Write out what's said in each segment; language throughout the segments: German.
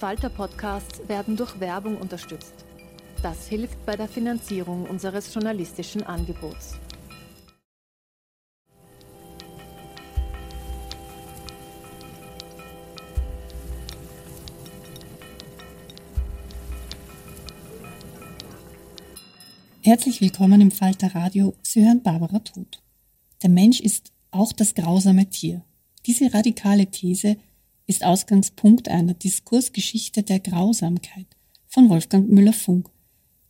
Falter-Podcasts werden durch Werbung unterstützt. Das hilft bei der Finanzierung unseres journalistischen Angebots. Herzlich willkommen im Falter Radio. Sie hören Barbara Tod. Der Mensch ist auch das grausame Tier. Diese radikale These ist Ausgangspunkt einer Diskursgeschichte der Grausamkeit von Wolfgang Müller-Funk,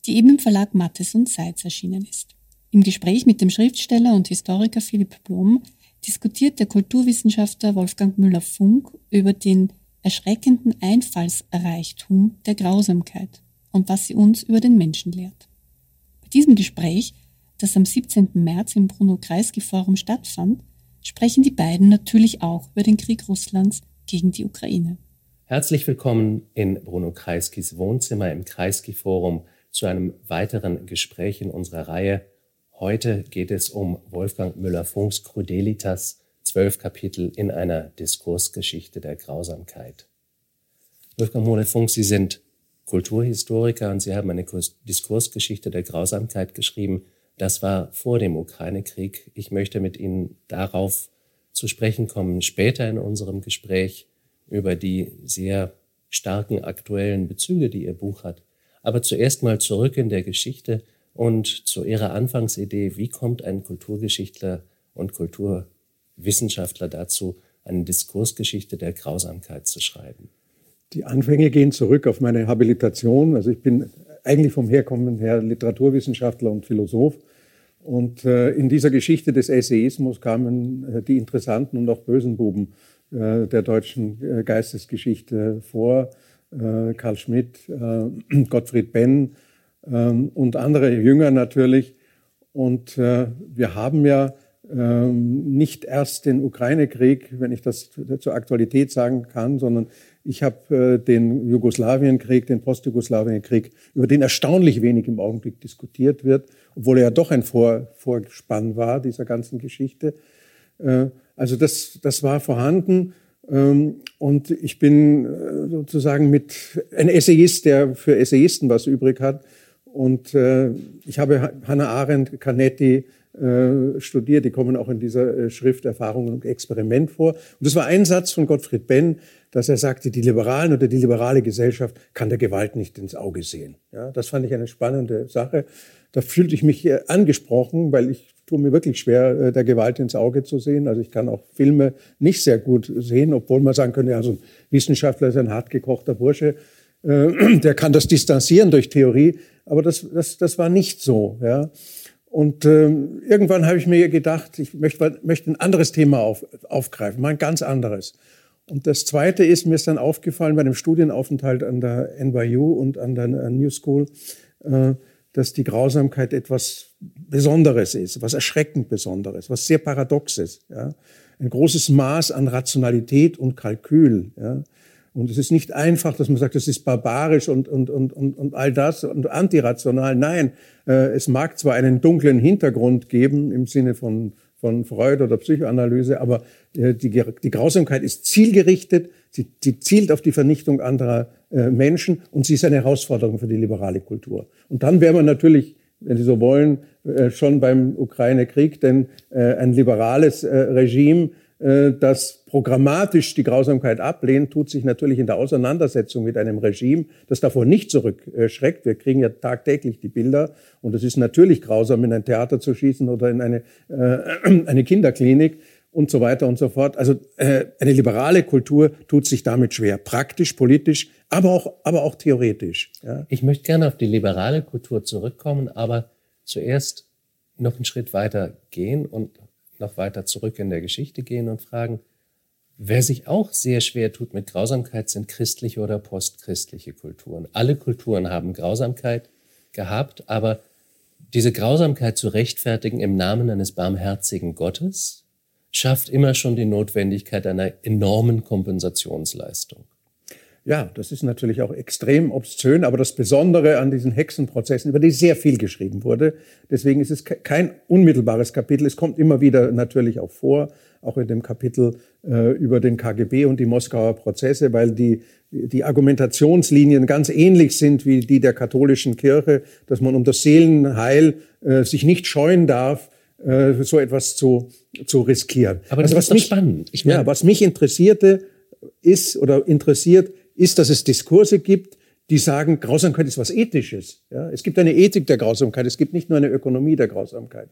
die eben im Verlag Mattes und Seitz erschienen ist. Im Gespräch mit dem Schriftsteller und Historiker Philipp Blom diskutiert der Kulturwissenschaftler Wolfgang Müller-Funk über den erschreckenden Einfallsreichtum der Grausamkeit und was sie uns über den Menschen lehrt. Bei diesem Gespräch, das am 17. März im Bruno-Kreisky-Forum stattfand, sprechen die beiden natürlich auch über den Krieg Russlands gegen die Ukraine. Herzlich willkommen in Bruno Kreiskis Wohnzimmer im Kreisky Forum zu einem weiteren Gespräch in unserer Reihe. Heute geht es um Wolfgang Müller-Funks Crudelitas, zwölf Kapitel in einer Diskursgeschichte der Grausamkeit. Wolfgang Müller-Funk, Sie sind Kulturhistoriker und Sie haben eine Diskursgeschichte der Grausamkeit geschrieben. Das war vor dem Ukraine-Krieg. Ich möchte mit Ihnen darauf zu sprechen kommen später in unserem Gespräch über die sehr starken aktuellen Bezüge, die Ihr Buch hat. Aber zuerst mal zurück in der Geschichte und zu Ihrer Anfangsidee. Wie kommt ein Kulturgeschichtler und Kulturwissenschaftler dazu, eine Diskursgeschichte der Grausamkeit zu schreiben? Die Anfänge gehen zurück auf meine Habilitation. Also ich bin eigentlich vom Herkommen her Literaturwissenschaftler und Philosoph und äh, in dieser Geschichte des Essayismus kamen äh, die interessanten und auch bösen Buben äh, der deutschen Geistesgeschichte vor. Karl Schmidt, Gottfried Benn ähm, und andere Jünger natürlich. Und wir haben ja nicht erst den Ukraine-Krieg, wenn ich das zur Aktualität sagen kann, sondern ich habe den Jugoslawienkrieg, den Post-Jugoslawienkrieg, über den erstaunlich wenig im Augenblick diskutiert wird, obwohl er ja doch ein Vor Vorspann war dieser ganzen Geschichte. Äh, also das, das war vorhanden. Ähm, und ich bin äh, sozusagen mit ein Essayist, der für Essayisten was übrig hat. Und äh, ich habe Hannah Arendt, Canetti studiert. Die kommen auch in dieser Schrift Erfahrung und Experiment vor. Und das war ein Satz von Gottfried Benn, dass er sagte, die Liberalen oder die liberale Gesellschaft kann der Gewalt nicht ins Auge sehen. Ja, das fand ich eine spannende Sache. Da fühlte ich mich angesprochen, weil ich tue mir wirklich schwer, äh, der Gewalt ins Auge zu sehen. Also ich kann auch Filme nicht sehr gut sehen, obwohl man sagen könnte, ja, so ein Wissenschaftler ist ein hartgekochter Bursche, äh, der kann das distanzieren durch Theorie. Aber das, das, das war nicht so. Ja. Und ähm, irgendwann habe ich mir gedacht, ich möchte, möchte ein anderes Thema auf, aufgreifen, mal ein ganz anderes. Und das Zweite ist, mir ist dann aufgefallen bei dem Studienaufenthalt an der NYU und an der New School, äh, dass die Grausamkeit etwas Besonderes ist, was erschreckend Besonderes, was sehr Paradoxes. Ja? Ein großes Maß an Rationalität und Kalkül. Ja? Und es ist nicht einfach, dass man sagt, das ist barbarisch und, und, und, und, und all das und antirational. Nein, äh, es mag zwar einen dunklen Hintergrund geben im Sinne von, von Freud oder Psychoanalyse, aber äh, die, die Grausamkeit ist zielgerichtet, sie, sie zielt auf die Vernichtung anderer äh, Menschen und sie ist eine Herausforderung für die liberale Kultur. Und dann wäre man natürlich wenn Sie so wollen, äh, schon beim Ukraine-Krieg, denn äh, ein liberales äh, Regime, das programmatisch die Grausamkeit ablehnt, tut sich natürlich in der Auseinandersetzung mit einem Regime, das davor nicht zurückschreckt. Wir kriegen ja tagtäglich die Bilder und es ist natürlich grausam, in ein Theater zu schießen oder in eine, eine Kinderklinik und so weiter und so fort. Also äh, eine liberale Kultur tut sich damit schwer, praktisch, politisch, aber auch, aber auch theoretisch. Ja. Ich möchte gerne auf die liberale Kultur zurückkommen, aber zuerst noch einen Schritt weiter gehen und noch weiter zurück in der Geschichte gehen und fragen, wer sich auch sehr schwer tut mit Grausamkeit, sind christliche oder postchristliche Kulturen. Alle Kulturen haben Grausamkeit gehabt, aber diese Grausamkeit zu rechtfertigen im Namen eines barmherzigen Gottes, schafft immer schon die Notwendigkeit einer enormen Kompensationsleistung. Ja, das ist natürlich auch extrem obszön, aber das Besondere an diesen Hexenprozessen, über die sehr viel geschrieben wurde, deswegen ist es kein unmittelbares Kapitel. Es kommt immer wieder natürlich auch vor, auch in dem Kapitel äh, über den KGB und die Moskauer Prozesse, weil die, die Argumentationslinien ganz ähnlich sind wie die der katholischen Kirche, dass man um das Seelenheil äh, sich nicht scheuen darf, äh, so etwas zu, zu riskieren. Aber das also, ist was mich, spannend. Ich meine, ja, was mich interessierte ist oder interessiert, ist, dass es Diskurse gibt, die sagen, Grausamkeit ist was Ethisches. Ja, es gibt eine Ethik der Grausamkeit, es gibt nicht nur eine Ökonomie der Grausamkeit.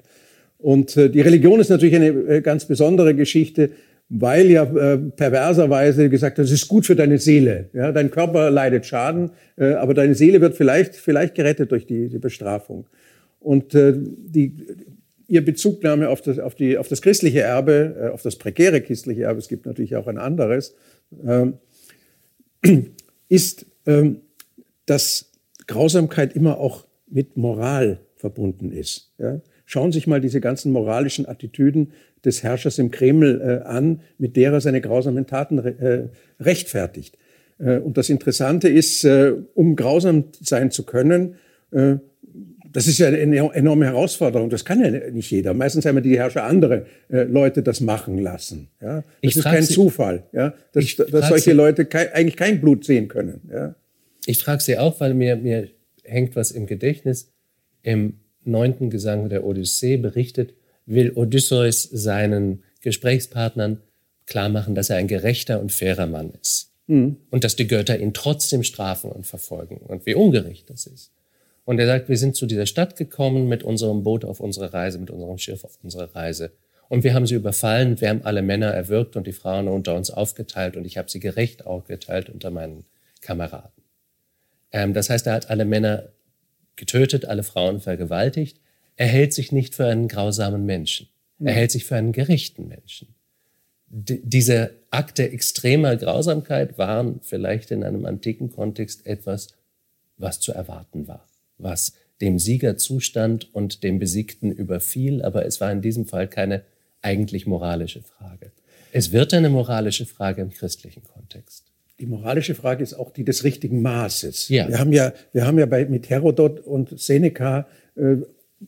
Und äh, die Religion ist natürlich eine äh, ganz besondere Geschichte, weil ja äh, perverserweise gesagt, das ist gut für deine Seele. Ja, dein Körper leidet Schaden, äh, aber deine Seele wird vielleicht vielleicht gerettet durch die, die Bestrafung. Und äh, die Ihr Bezugnahme auf das, auf, die, auf das christliche Erbe, äh, auf das prekäre christliche Erbe, es gibt natürlich auch ein anderes, ähm, ist, ähm, dass Grausamkeit immer auch mit Moral verbunden ist. Ja? Schauen Sie sich mal diese ganzen moralischen Attitüden des Herrschers im Kreml äh, an, mit der er seine grausamen Taten äh, rechtfertigt. Äh, und das Interessante ist, äh, um grausam sein zu können, äh, das ist ja eine enorme Herausforderung. Das kann ja nicht jeder. Meistens haben die Herrscher andere äh, Leute das machen lassen. Ja? Das ich ist kein Sie, Zufall, ja? dass, dass solche Sie, Leute kein, eigentlich kein Blut sehen können. Ja? Ich frage Sie auch, weil mir, mir hängt was im Gedächtnis. Im neunten Gesang der Odyssee berichtet, will Odysseus seinen Gesprächspartnern klar machen, dass er ein gerechter und fairer Mann ist. Mhm. Und dass die Götter ihn trotzdem strafen und verfolgen und wie ungerecht das ist. Und er sagt, wir sind zu dieser Stadt gekommen mit unserem Boot auf unsere Reise, mit unserem Schiff auf unsere Reise. Und wir haben sie überfallen, wir haben alle Männer erwürgt und die Frauen unter uns aufgeteilt und ich habe sie gerecht aufgeteilt unter meinen Kameraden. Ähm, das heißt, er hat alle Männer getötet, alle Frauen vergewaltigt. Er hält sich nicht für einen grausamen Menschen. Er hält sich für einen gerechten Menschen. D diese Akte extremer Grausamkeit waren vielleicht in einem antiken Kontext etwas, was zu erwarten war was dem Sieger zustand und dem Besiegten überfiel, aber es war in diesem Fall keine eigentlich moralische Frage. Es wird eine moralische Frage im christlichen Kontext. Die moralische Frage ist auch die des richtigen Maßes. Ja. Wir haben ja, wir haben ja bei, mit Herodot und Seneca äh,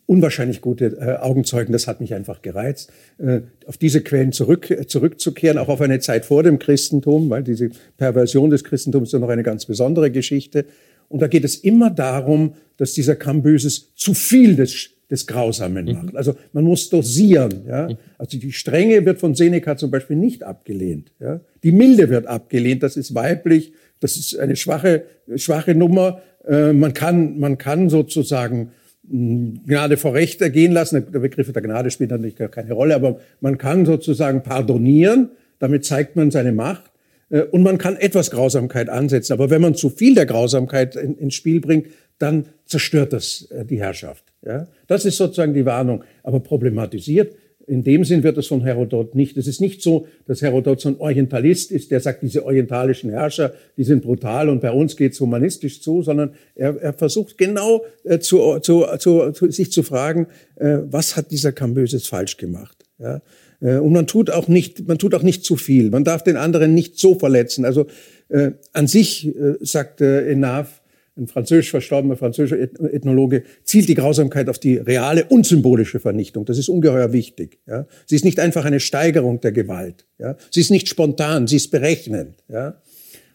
unwahrscheinlich gute äh, Augenzeugen. Das hat mich einfach gereizt, äh, auf diese Quellen zurück, zurückzukehren, auch auf eine Zeit vor dem Christentum, weil diese Perversion des Christentums ist ja noch eine ganz besondere Geschichte. Und da geht es immer darum, dass dieser Kamböses zu viel des, des Grausamen mhm. macht. Also man muss dosieren. Ja? Mhm. Also die Strenge wird von Seneca zum Beispiel nicht abgelehnt. Ja? Die Milde wird abgelehnt. Das ist weiblich. Das ist eine schwache, schwache Nummer. Äh, man kann, man kann sozusagen hm, Gnade vor Recht ergehen lassen. Der Begriff der Gnade spielt natürlich keine Rolle, aber man kann sozusagen pardonieren. Damit zeigt man seine Macht. Äh, und man kann etwas Grausamkeit ansetzen. Aber wenn man zu viel der Grausamkeit in, ins Spiel bringt, dann zerstört das äh, die Herrschaft. Ja? Das ist sozusagen die Warnung. Aber problematisiert in dem Sinn wird es von Herodot nicht. Es ist nicht so, dass Herodot so ein Orientalist ist, der sagt, diese orientalischen Herrscher, die sind brutal und bei uns geht's humanistisch zu, sondern er, er versucht genau äh, zu, zu, zu, zu, sich zu fragen, äh, was hat dieser Kamböses falsch gemacht? Ja? Äh, und man tut auch nicht, man tut auch nicht zu viel. Man darf den anderen nicht so verletzen. Also äh, an sich, äh, sagt äh, Enaf, ein französisch verstorbener französischer Ethnologe, zielt die Grausamkeit auf die reale und symbolische Vernichtung. Das ist ungeheuer wichtig. Ja? Sie ist nicht einfach eine Steigerung der Gewalt. Ja? Sie ist nicht spontan, sie ist berechnend. Ja?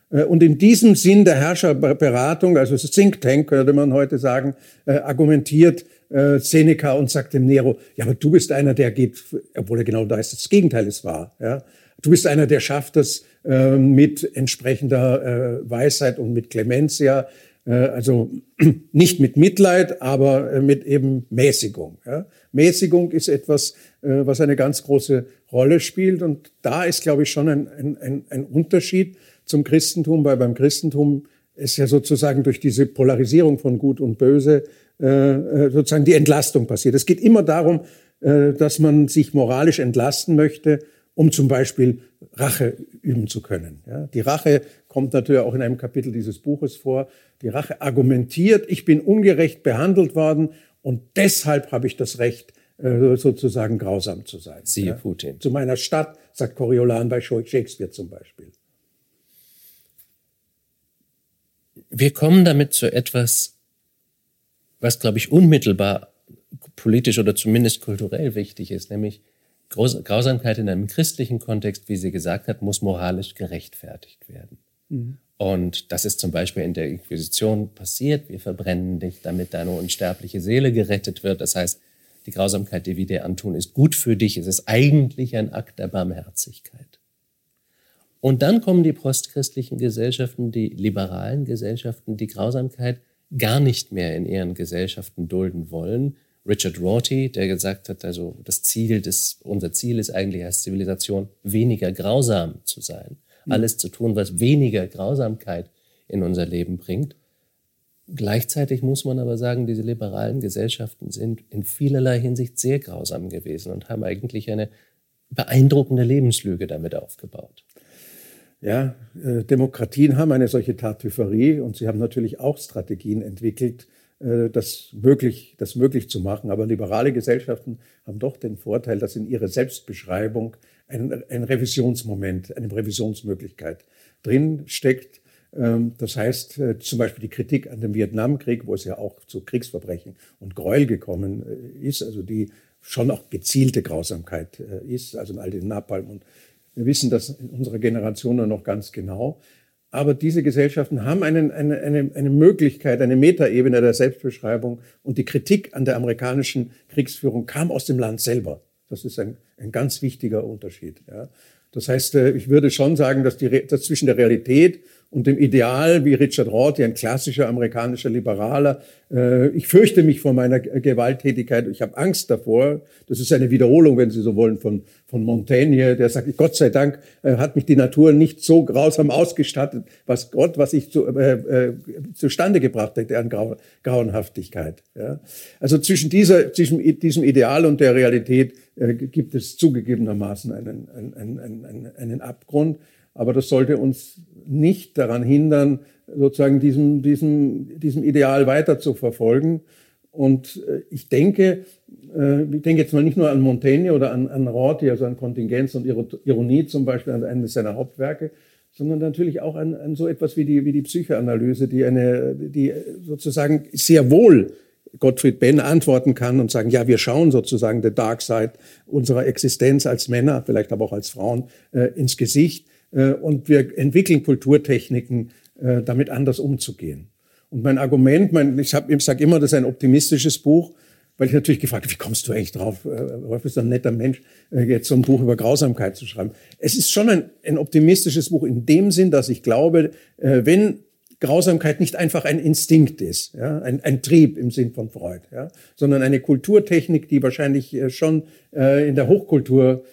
Äh, und in diesem Sinn der Herrscherberatung, also das Think Tank, könnte man heute sagen, äh, argumentiert äh, Seneca und sagt dem Nero, ja, aber du bist einer, der geht, obwohl er genau da ist, das Gegenteil ist wahr. Ja? Du bist einer, der schafft es äh, mit entsprechender äh, Weisheit und mit Clementia, äh, also nicht mit Mitleid, aber äh, mit eben Mäßigung. Ja? Mäßigung ist etwas, äh, was eine ganz große Rolle spielt. Und da ist, glaube ich, schon ein, ein, ein Unterschied zum Christentum, weil beim Christentum ist ja sozusagen durch diese Polarisierung von Gut und Böse äh, sozusagen die Entlastung passiert. Es geht immer darum, äh, dass man sich moralisch entlasten möchte, um zum Beispiel Rache üben zu können. Ja, die Rache kommt natürlich auch in einem Kapitel dieses Buches vor. Die Rache argumentiert, ich bin ungerecht behandelt worden und deshalb habe ich das Recht, äh, sozusagen grausam zu sein. Siehe ja. Putin. Zu meiner Stadt, sagt Coriolan bei Shakespeare zum Beispiel. Wir kommen damit zu etwas, was, glaube ich, unmittelbar politisch oder zumindest kulturell wichtig ist, nämlich Grausamkeit in einem christlichen Kontext, wie sie gesagt hat, muss moralisch gerechtfertigt werden. Mhm. Und das ist zum Beispiel in der Inquisition passiert. Wir verbrennen dich, damit deine unsterbliche Seele gerettet wird. Das heißt, die Grausamkeit, die wir dir antun, ist gut für dich. Es ist eigentlich ein Akt der Barmherzigkeit. Und dann kommen die postchristlichen Gesellschaften, die liberalen Gesellschaften, die Grausamkeit gar nicht mehr in ihren Gesellschaften dulden wollen. Richard Rorty, der gesagt hat, also das Ziel des, unser Ziel ist eigentlich als Zivilisation weniger grausam zu sein. Mhm. Alles zu tun, was weniger Grausamkeit in unser Leben bringt. Gleichzeitig muss man aber sagen, diese liberalen Gesellschaften sind in vielerlei Hinsicht sehr grausam gewesen und haben eigentlich eine beeindruckende Lebenslüge damit aufgebaut. Ja, äh, Demokratien haben eine solche Tartüfferie und sie haben natürlich auch Strategien entwickelt, äh, das möglich, das möglich zu machen. Aber liberale Gesellschaften haben doch den Vorteil, dass in ihrer Selbstbeschreibung ein, ein Revisionsmoment, eine Revisionsmöglichkeit drin steckt. Ähm, das heißt, äh, zum Beispiel die Kritik an dem Vietnamkrieg, wo es ja auch zu Kriegsverbrechen und Gräuel gekommen ist, also die schon auch gezielte Grausamkeit ist, also in all den Napalm und wir wissen das in unserer Generation noch ganz genau. Aber diese Gesellschaften haben einen, eine, eine, eine Möglichkeit, eine Metaebene der Selbstbeschreibung. Und die Kritik an der amerikanischen Kriegsführung kam aus dem Land selber. Das ist ein, ein ganz wichtiger Unterschied. Ja. Das heißt, äh, ich würde schon sagen, dass, die, dass zwischen der Realität und dem Ideal, wie Richard Rorty, ein klassischer amerikanischer Liberaler. Äh, ich fürchte mich vor meiner Gewalttätigkeit, ich habe Angst davor. Das ist eine Wiederholung, wenn Sie so wollen, von, von Montaigne, der sagt, Gott sei Dank äh, hat mich die Natur nicht so grausam ausgestattet, was Gott, was ich zu, äh, äh, zustande gebracht hätte an Grau, Grauenhaftigkeit. Ja? Also zwischen, dieser, zwischen diesem Ideal und der Realität gibt es zugegebenermaßen einen, einen, einen, einen Abgrund. Aber das sollte uns nicht daran hindern, sozusagen diesem, diesem, diesem Ideal weiter zu verfolgen. Und äh, ich denke, äh, ich denke jetzt mal nicht nur an Montaigne oder an, an Rorty, also an Kontingenz und Ironie zum Beispiel, an eines seiner Hauptwerke, sondern natürlich auch an, an so etwas wie die, wie die Psychoanalyse, die eine, die sozusagen sehr wohl Gottfried Benn antworten kann und sagen, ja, wir schauen sozusagen der Dark Side unserer Existenz als Männer, vielleicht aber auch als Frauen, äh, ins Gesicht. Äh, und wir entwickeln Kulturtechniken, äh, damit anders umzugehen. Und mein Argument, mein, ich, ich sage immer, das ist ein optimistisches Buch, weil ich natürlich gefragt habe, wie kommst du eigentlich drauf? Äh, Rolf ist ein netter Mensch, jetzt so ein Buch über Grausamkeit zu schreiben. Es ist schon ein, ein optimistisches Buch in dem Sinn, dass ich glaube, wenn Grausamkeit nicht einfach ein Instinkt ist, ja, ein, ein Trieb im Sinn von Freud, ja, sondern eine Kulturtechnik, die wahrscheinlich schon in der Hochkultur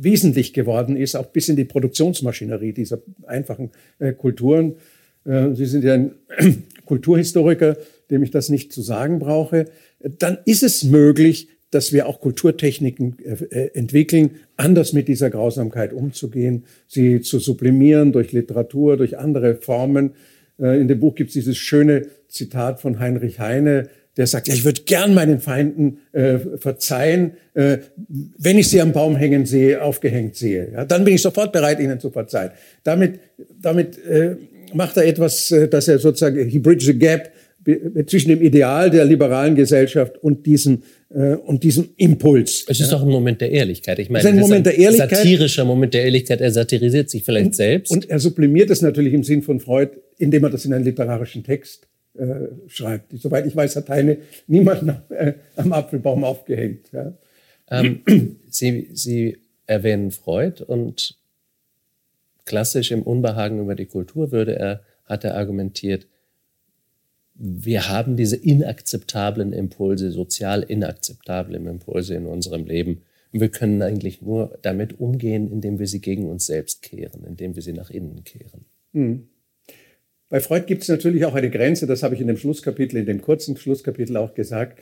wesentlich geworden ist, auch bis in die Produktionsmaschinerie dieser einfachen äh, Kulturen. Äh, Sie sind ja ein Kulturhistoriker, dem ich das nicht zu sagen brauche. Dann ist es möglich, dass wir auch Kulturtechniken äh, entwickeln, anders mit dieser Grausamkeit umzugehen, sie zu sublimieren durch Literatur, durch andere Formen. Äh, in dem Buch gibt es dieses schöne Zitat von Heinrich Heine, der sagt, ja, ich würde gern meinen Feinden äh, verzeihen, äh, wenn ich sie am Baum hängen sehe, aufgehängt sehe. Ja, dann bin ich sofort bereit, ihnen zu verzeihen. Damit, damit äh, macht er etwas, äh, dass er sozusagen, he bridge the gap zwischen dem Ideal der liberalen Gesellschaft und diesem äh, und diesem Impuls. Es ist ja. auch ein Moment der Ehrlichkeit. Ich meine, es ist ein Moment der Ehrlichkeit. Satirischer Moment der Ehrlichkeit. Er satirisiert sich vielleicht und, selbst. Und er sublimiert es natürlich im Sinn von Freud, indem er das in einen literarischen Text äh, schreibt. Soweit ich weiß, hat Heine niemanden äh, am Apfelbaum aufgehängt. Ja. Ähm, Sie, Sie erwähnen Freud und klassisch im Unbehagen über die Kultur würde er, hat er argumentiert, wir haben diese inakzeptablen Impulse, sozial inakzeptablen Impulse in unserem Leben. Und wir können eigentlich nur damit umgehen, indem wir sie gegen uns selbst kehren, indem wir sie nach innen kehren. Hm. Bei Freud gibt es natürlich auch eine Grenze, das habe ich in dem Schlusskapitel, in dem kurzen Schlusskapitel auch gesagt.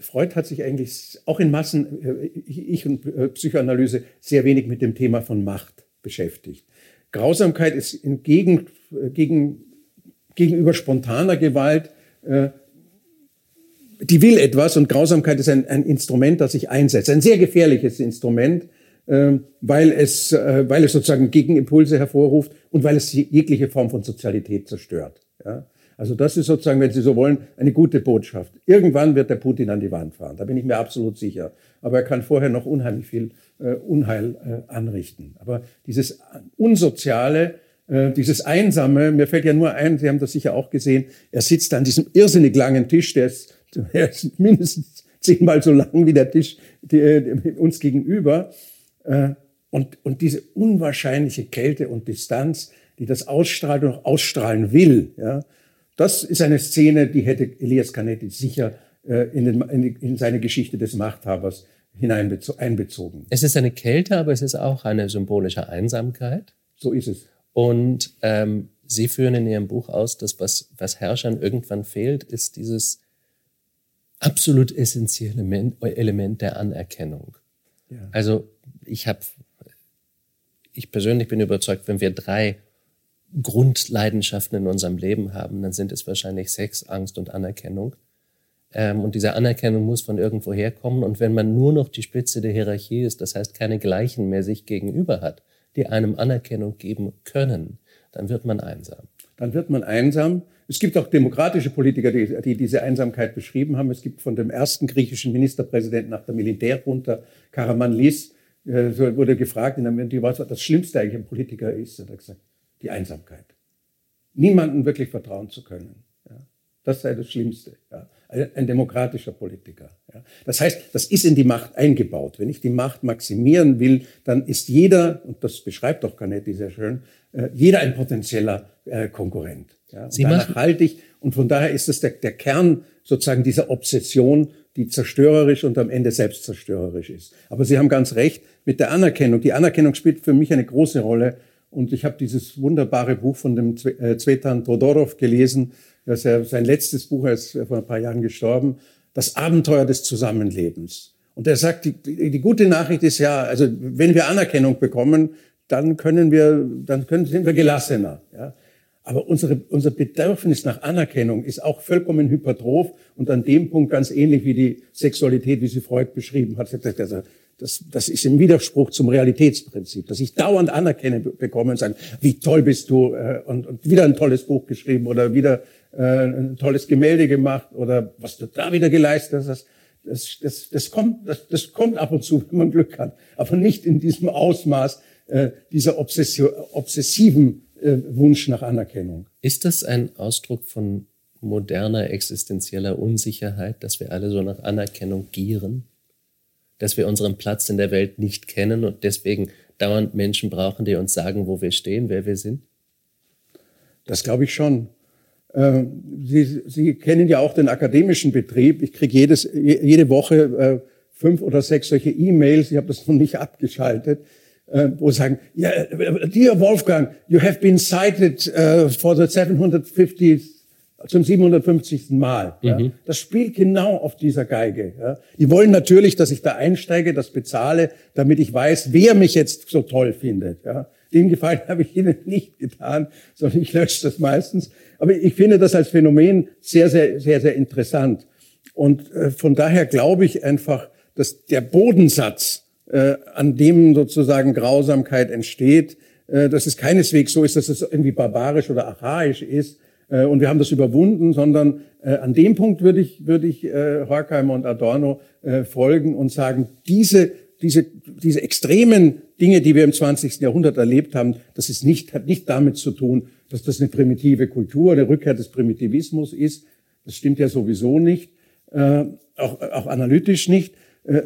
Freud hat sich eigentlich auch in Massen, äh, ich und äh, Psychoanalyse, sehr wenig mit dem Thema von Macht beschäftigt. Grausamkeit ist entgegen, äh, gegen, gegenüber spontaner Gewalt, die will etwas und Grausamkeit ist ein, ein, Instrument, das sich einsetzt. Ein sehr gefährliches Instrument, weil, es, äh, weil es sozusagen Gegenimpulse hervorruft und weil es jegliche Form von Sozialität zerstört. Ja? Also das ist sozusagen, wenn Sie so wollen, eine gute Botschaft. Irgendwann wird der Putin an die Wand fahren, da bin ich mir absolut sicher. Aber er kann vorher noch unheimlich viel äh, Unheil äh, anrichten. Aber dieses Unsoziale, äh, dieses Einsame, mir fällt ja nur ein, Sie haben das sicher auch gesehen, er sitzt an diesem irrsinnig langen Tisch, der ist, der ist mindestens zehnmal so lang wie der Tisch die, die, uns gegenüber. Äh, und, und diese unwahrscheinliche Kälte und Distanz, die das ausstrahlt und auch ausstrahlen will, ja, das ist eine Szene, die hätte Elias Canetti sicher äh, in, den, in, in seine Geschichte des Machthabers einbezogen. Es ist eine Kälte, aber es ist auch eine symbolische Einsamkeit. So ist es. Und ähm, Sie führen in Ihrem Buch aus, dass was, was Herrschern irgendwann fehlt, ist dieses absolut essentielle Element der Anerkennung. Ja. Also ich habe, ich persönlich bin überzeugt, wenn wir drei Grundleidenschaften in unserem Leben haben, dann sind es wahrscheinlich Sex, Angst und Anerkennung. Ähm, und diese Anerkennung muss von irgendwo herkommen. Und wenn man nur noch die Spitze der Hierarchie ist, das heißt keine Gleichen mehr sich gegenüber hat, die einem Anerkennung geben können, dann wird man einsam. Dann wird man einsam. Es gibt auch demokratische Politiker, die, die diese Einsamkeit beschrieben haben. Es gibt von dem ersten griechischen Ministerpräsidenten nach der Militärjunta, Karamanlis, äh, wurde gefragt in Interview, was das Schlimmste eigentlich ein Politiker ist. Und er hat gesagt, die Einsamkeit. Niemandem wirklich vertrauen zu können. Ja. Das sei das Schlimmste. Ja. Ein demokratischer Politiker. Ja. Das heißt, das ist in die Macht eingebaut. Wenn ich die Macht maximieren will, dann ist jeder, und das beschreibt doch Canetti sehr schön, äh, jeder ein potenzieller äh, Konkurrent. Ja. Und Sie danach halte ich, und von daher ist es der, der Kern sozusagen dieser Obsession, die zerstörerisch und am Ende selbstzerstörerisch ist. Aber Sie haben ganz recht mit der Anerkennung. Die Anerkennung spielt für mich eine große Rolle und ich habe dieses wunderbare Buch von dem äh, Zvetan Todorov gelesen. Das ist sein letztes Buch, er ist vor ein paar Jahren gestorben. Das Abenteuer des Zusammenlebens. Und er sagt, die, die, die gute Nachricht ist ja, also wenn wir Anerkennung bekommen, dann können wir, dann können, sind wir gelassener. Ja? Aber unsere, unser Bedürfnis nach Anerkennung ist auch vollkommen hypertroph und an dem Punkt ganz ähnlich wie die Sexualität, wie sie Freud beschrieben hat. Also das, das ist im Widerspruch zum Realitätsprinzip, dass ich dauernd Anerkennung bekomme und sage, wie toll bist du äh, und, und wieder ein tolles Buch geschrieben oder wieder äh, ein tolles Gemälde gemacht oder was du da wieder geleistet hast. Das, das, das, kommt, das, das kommt ab und zu, wenn man Glück hat, aber nicht in diesem Ausmaß äh, dieser Obsession, obsessiven äh, Wunsch nach Anerkennung. Ist das ein Ausdruck von moderner existenzieller Unsicherheit, dass wir alle so nach Anerkennung gieren? dass wir unseren Platz in der Welt nicht kennen und deswegen dauernd Menschen brauchen, die uns sagen, wo wir stehen, wer wir sind? Das glaube ich schon. Äh, Sie, Sie kennen ja auch den akademischen Betrieb. Ich kriege jedes, jede Woche äh, fünf oder sechs solche E-Mails. Ich habe das noch nicht abgeschaltet, äh, wo sagen, yeah, dear Wolfgang, you have been cited for the 750th zum 750. Mal. Mhm. Ja. Das spielt genau auf dieser Geige. Ja. Die wollen natürlich, dass ich da einsteige, das bezahle, damit ich weiß, wer mich jetzt so toll findet. Ja. Den Gefallen habe ich ihnen nicht getan, sondern ich lösche das meistens. Aber ich finde das als Phänomen sehr, sehr, sehr, sehr interessant. Und äh, von daher glaube ich einfach, dass der Bodensatz, äh, an dem sozusagen Grausamkeit entsteht, äh, dass es keineswegs so ist, dass es irgendwie barbarisch oder archaisch ist, äh, und wir haben das überwunden, sondern äh, an dem Punkt würde ich, würde ich äh, Horkheimer und Adorno äh, folgen und sagen, diese, diese, diese extremen Dinge, die wir im 20. Jahrhundert erlebt haben, das ist nicht, hat nicht damit zu tun, dass das eine primitive Kultur, eine Rückkehr des Primitivismus ist. Das stimmt ja sowieso nicht, äh, auch, auch analytisch nicht,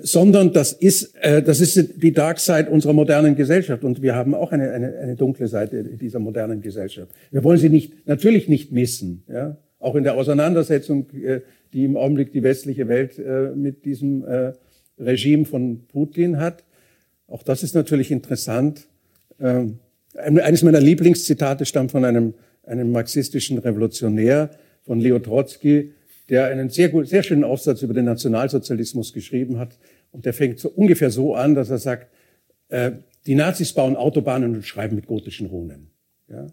sondern das ist, äh, das ist die Dark Side unserer modernen Gesellschaft. Und wir haben auch eine, eine, eine dunkle Seite dieser modernen Gesellschaft. Wir wollen sie nicht, natürlich nicht missen. Ja? Auch in der Auseinandersetzung, äh, die im Augenblick die westliche Welt äh, mit diesem äh, Regime von Putin hat. Auch das ist natürlich interessant. Ähm, eines meiner Lieblingszitate stammt von einem, einem marxistischen Revolutionär, von Leo Trotsky, der einen sehr, gut, sehr schönen Aufsatz über den Nationalsozialismus geschrieben hat. Und der fängt so ungefähr so an, dass er sagt, äh, die Nazis bauen Autobahnen und schreiben mit gotischen Runen. Ja?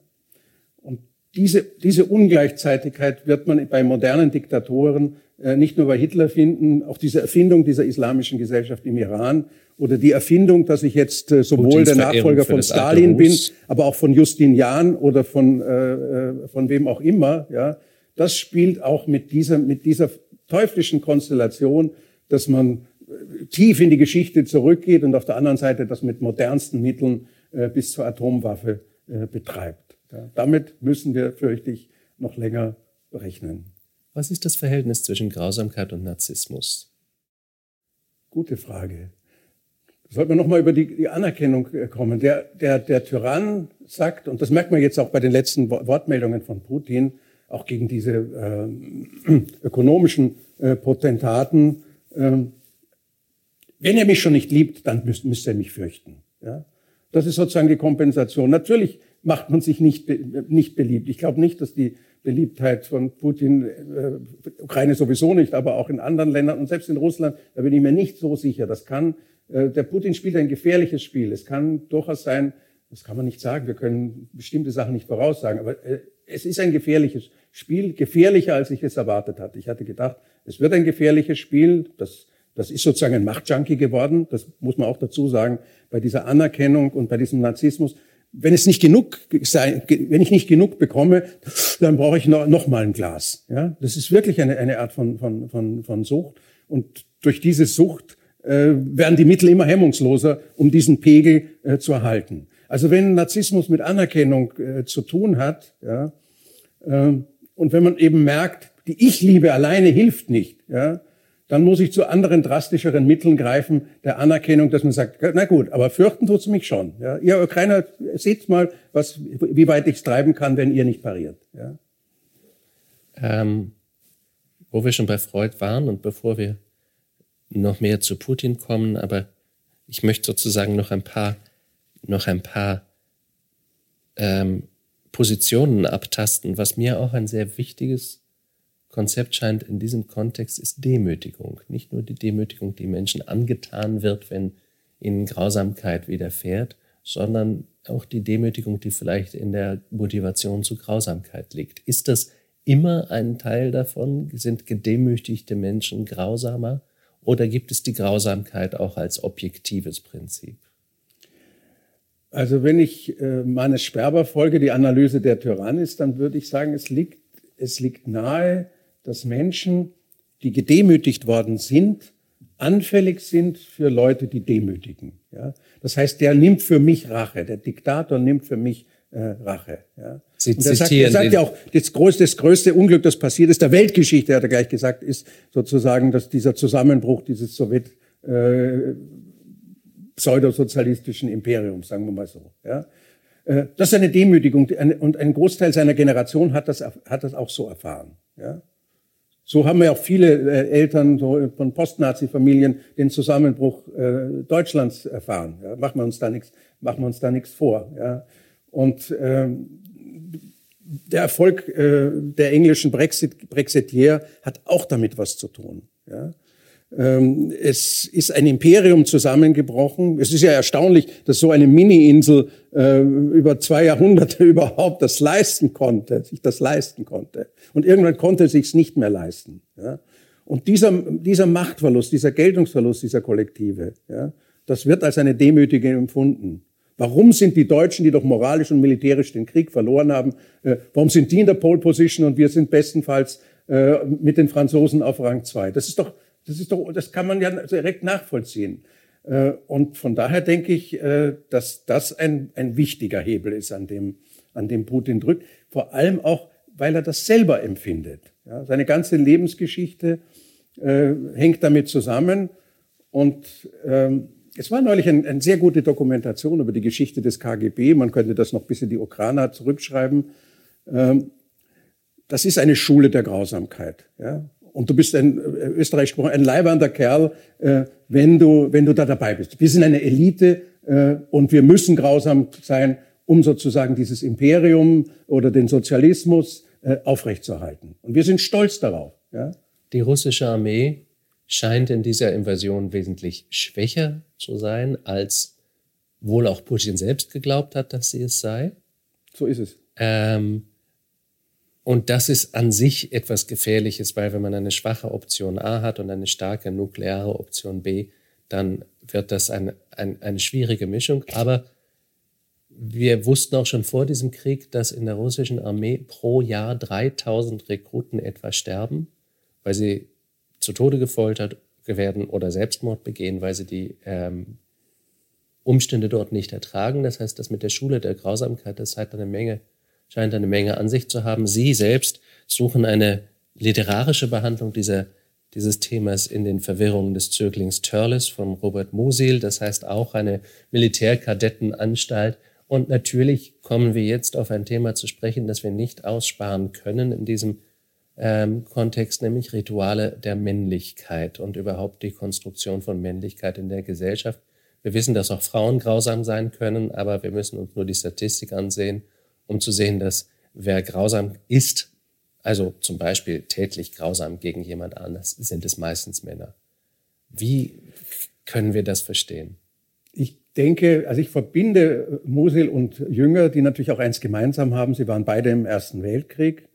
Und diese, diese Ungleichzeitigkeit wird man bei modernen Diktatoren äh, nicht nur bei Hitler finden, auch diese Erfindung dieser islamischen Gesellschaft im Iran oder die Erfindung, dass ich jetzt äh, sowohl der Nachfolger von Stalin bin, aber auch von Justinian oder von, äh, äh, von wem auch immer, ja, das spielt auch mit dieser, mit dieser teuflischen Konstellation, dass man äh, tief in die Geschichte zurückgeht und auf der anderen Seite das mit modernsten Mitteln äh, bis zur Atomwaffe äh, betreibt. Ja, damit müssen wir, fürchte ich, noch länger rechnen. Was ist das Verhältnis zwischen Grausamkeit und Narzissmus? Gute Frage. Sollten wir nochmal über die, die Anerkennung äh, kommen. Der, der, der Tyrann sagt, und das merkt man jetzt auch bei den letzten Wortmeldungen von Putin, auch gegen diese äh, ökonomischen äh, Potentaten, äh, wenn er mich schon nicht liebt, dann müsste müsst er mich fürchten. Ja? Das ist sozusagen die Kompensation. Natürlich macht man sich nicht, nicht beliebt. Ich glaube nicht, dass die Beliebtheit von Putin, äh, Ukraine sowieso nicht, aber auch in anderen Ländern und selbst in Russland, da bin ich mir nicht so sicher. Das kann, äh, der Putin spielt ein gefährliches Spiel. Es kann durchaus sein, das kann man nicht sagen, wir können bestimmte Sachen nicht voraussagen, aber äh, es ist ein gefährliches Spiel, gefährlicher, als ich es erwartet hatte. Ich hatte gedacht, es wird ein gefährliches Spiel, das das ist sozusagen ein Machtjunkie geworden, das muss man auch dazu sagen, bei dieser Anerkennung und bei diesem Narzissmus wenn es nicht genug sei, wenn ich nicht genug bekomme, dann brauche ich noch, noch mal ein Glas. Ja, das ist wirklich eine, eine Art von, von, von, von Sucht. Und durch diese Sucht äh, werden die Mittel immer hemmungsloser, um diesen Pegel äh, zu erhalten. Also wenn Narzissmus mit Anerkennung äh, zu tun hat, ja, äh, und wenn man eben merkt, die Ich-Liebe alleine hilft nicht, ja, dann muss ich zu anderen drastischeren Mitteln greifen, der Anerkennung, dass man sagt, na gut, aber fürchten tut's mich schon. Ja, ihr Ukrainer, seht mal, was, wie weit ich es treiben kann, wenn ihr nicht pariert. Ja. Ähm, wo wir schon bei Freud waren und bevor wir noch mehr zu Putin kommen, aber ich möchte sozusagen noch ein paar, noch ein paar ähm, Positionen abtasten, was mir auch ein sehr wichtiges Konzept scheint in diesem Kontext ist Demütigung. Nicht nur die Demütigung, die Menschen angetan wird, wenn ihnen Grausamkeit widerfährt, sondern auch die Demütigung, die vielleicht in der Motivation zu Grausamkeit liegt. Ist das immer ein Teil davon? Sind gedemütigte Menschen grausamer? Oder gibt es die Grausamkeit auch als objektives Prinzip? Also wenn ich äh, meine Sperber folge, die Analyse der Tyrannis, dann würde ich sagen, es liegt, es liegt nahe, dass Menschen, die gedemütigt worden sind, anfällig sind für Leute, die demütigen. Ja? Das heißt, der nimmt für mich Rache. Der Diktator nimmt für mich äh, Rache. Ja? Sie und er sagt, er sagt ja auch, das größte, das größte Unglück, das passiert ist, der Weltgeschichte, hat er gleich gesagt, ist sozusagen, dass dieser Zusammenbruch dieses Sowjet äh, pseudosozialistischen Imperiums, sagen wir mal so. Ja? Äh, das ist eine Demütigung und ein Großteil seiner Generation hat das, hat das auch so erfahren. Ja? So haben wir auch viele äh, Eltern von Post-Nazi-Familien den Zusammenbruch äh, Deutschlands erfahren. Ja, machen wir uns da nichts, machen wir uns da nichts vor. Ja. Und ähm, der Erfolg äh, der englischen Brexit, Brexitier hat auch damit was zu tun. Ja. Ähm, es ist ein Imperium zusammengebrochen. Es ist ja erstaunlich, dass so eine Mini-Insel äh, über zwei Jahrhunderte überhaupt das leisten konnte, sich das leisten konnte. Und irgendwann konnte es sich nicht mehr leisten. Und dieser, dieser Machtverlust, dieser Geltungsverlust dieser Kollektive, das wird als eine Demütigung empfunden. Warum sind die Deutschen, die doch moralisch und militärisch den Krieg verloren haben, äh, warum sind die in der Pole Position und wir sind bestenfalls äh, mit den Franzosen auf Rang 2? Das ist doch das ist doch, das kann man ja direkt nachvollziehen. Äh, und von daher denke ich, äh, dass das ein, ein wichtiger Hebel ist, an dem, an dem Putin drückt. Vor allem auch, weil er das selber empfindet. Ja, seine ganze Lebensgeschichte äh, hängt damit zusammen. Und ähm, es war neulich eine ein sehr gute Dokumentation über die Geschichte des KGB. Man könnte das noch bis in die Ukraine zurückschreiben. Ähm, das ist eine Schule der Grausamkeit. Ja? Und du bist ein, äh, österreichisch gesprochen, ein leibernder Kerl, äh, wenn, du, wenn du da dabei bist. Wir sind eine Elite äh, und wir müssen grausam sein, um sozusagen dieses Imperium oder den Sozialismus äh, aufrechtzuerhalten. Und wir sind stolz darauf. Ja? Die russische Armee scheint in dieser Invasion wesentlich schwächer zu sein, als wohl auch Putin selbst geglaubt hat, dass sie es sei. So ist es. Ähm, und das ist an sich etwas Gefährliches, weil wenn man eine schwache Option A hat und eine starke nukleare Option B, dann wird das eine, ein, eine schwierige Mischung. Aber wir wussten auch schon vor diesem Krieg, dass in der russischen Armee pro Jahr 3000 Rekruten etwa sterben, weil sie zu Tode gefoltert werden oder Selbstmord begehen, weil sie die ähm, Umstände dort nicht ertragen. Das heißt, das mit der Schule der Grausamkeit, das hat eine Menge scheint eine Menge an sich zu haben. Sie selbst suchen eine literarische Behandlung dieser, dieses Themas in den Verwirrungen des Zöglings Törles von Robert Musil, das heißt auch eine Militärkadettenanstalt. Und natürlich kommen wir jetzt auf ein Thema zu sprechen, das wir nicht aussparen können in diesem ähm, Kontext, nämlich Rituale der Männlichkeit und überhaupt die Konstruktion von Männlichkeit in der Gesellschaft. Wir wissen, dass auch Frauen grausam sein können, aber wir müssen uns nur die Statistik ansehen um zu sehen, dass wer grausam ist, also zum Beispiel tätlich grausam gegen jemand anders, sind es meistens Männer. Wie können wir das verstehen? Ich denke, also ich verbinde Musil und Jünger, die natürlich auch eins gemeinsam haben. Sie waren beide im Ersten Weltkrieg.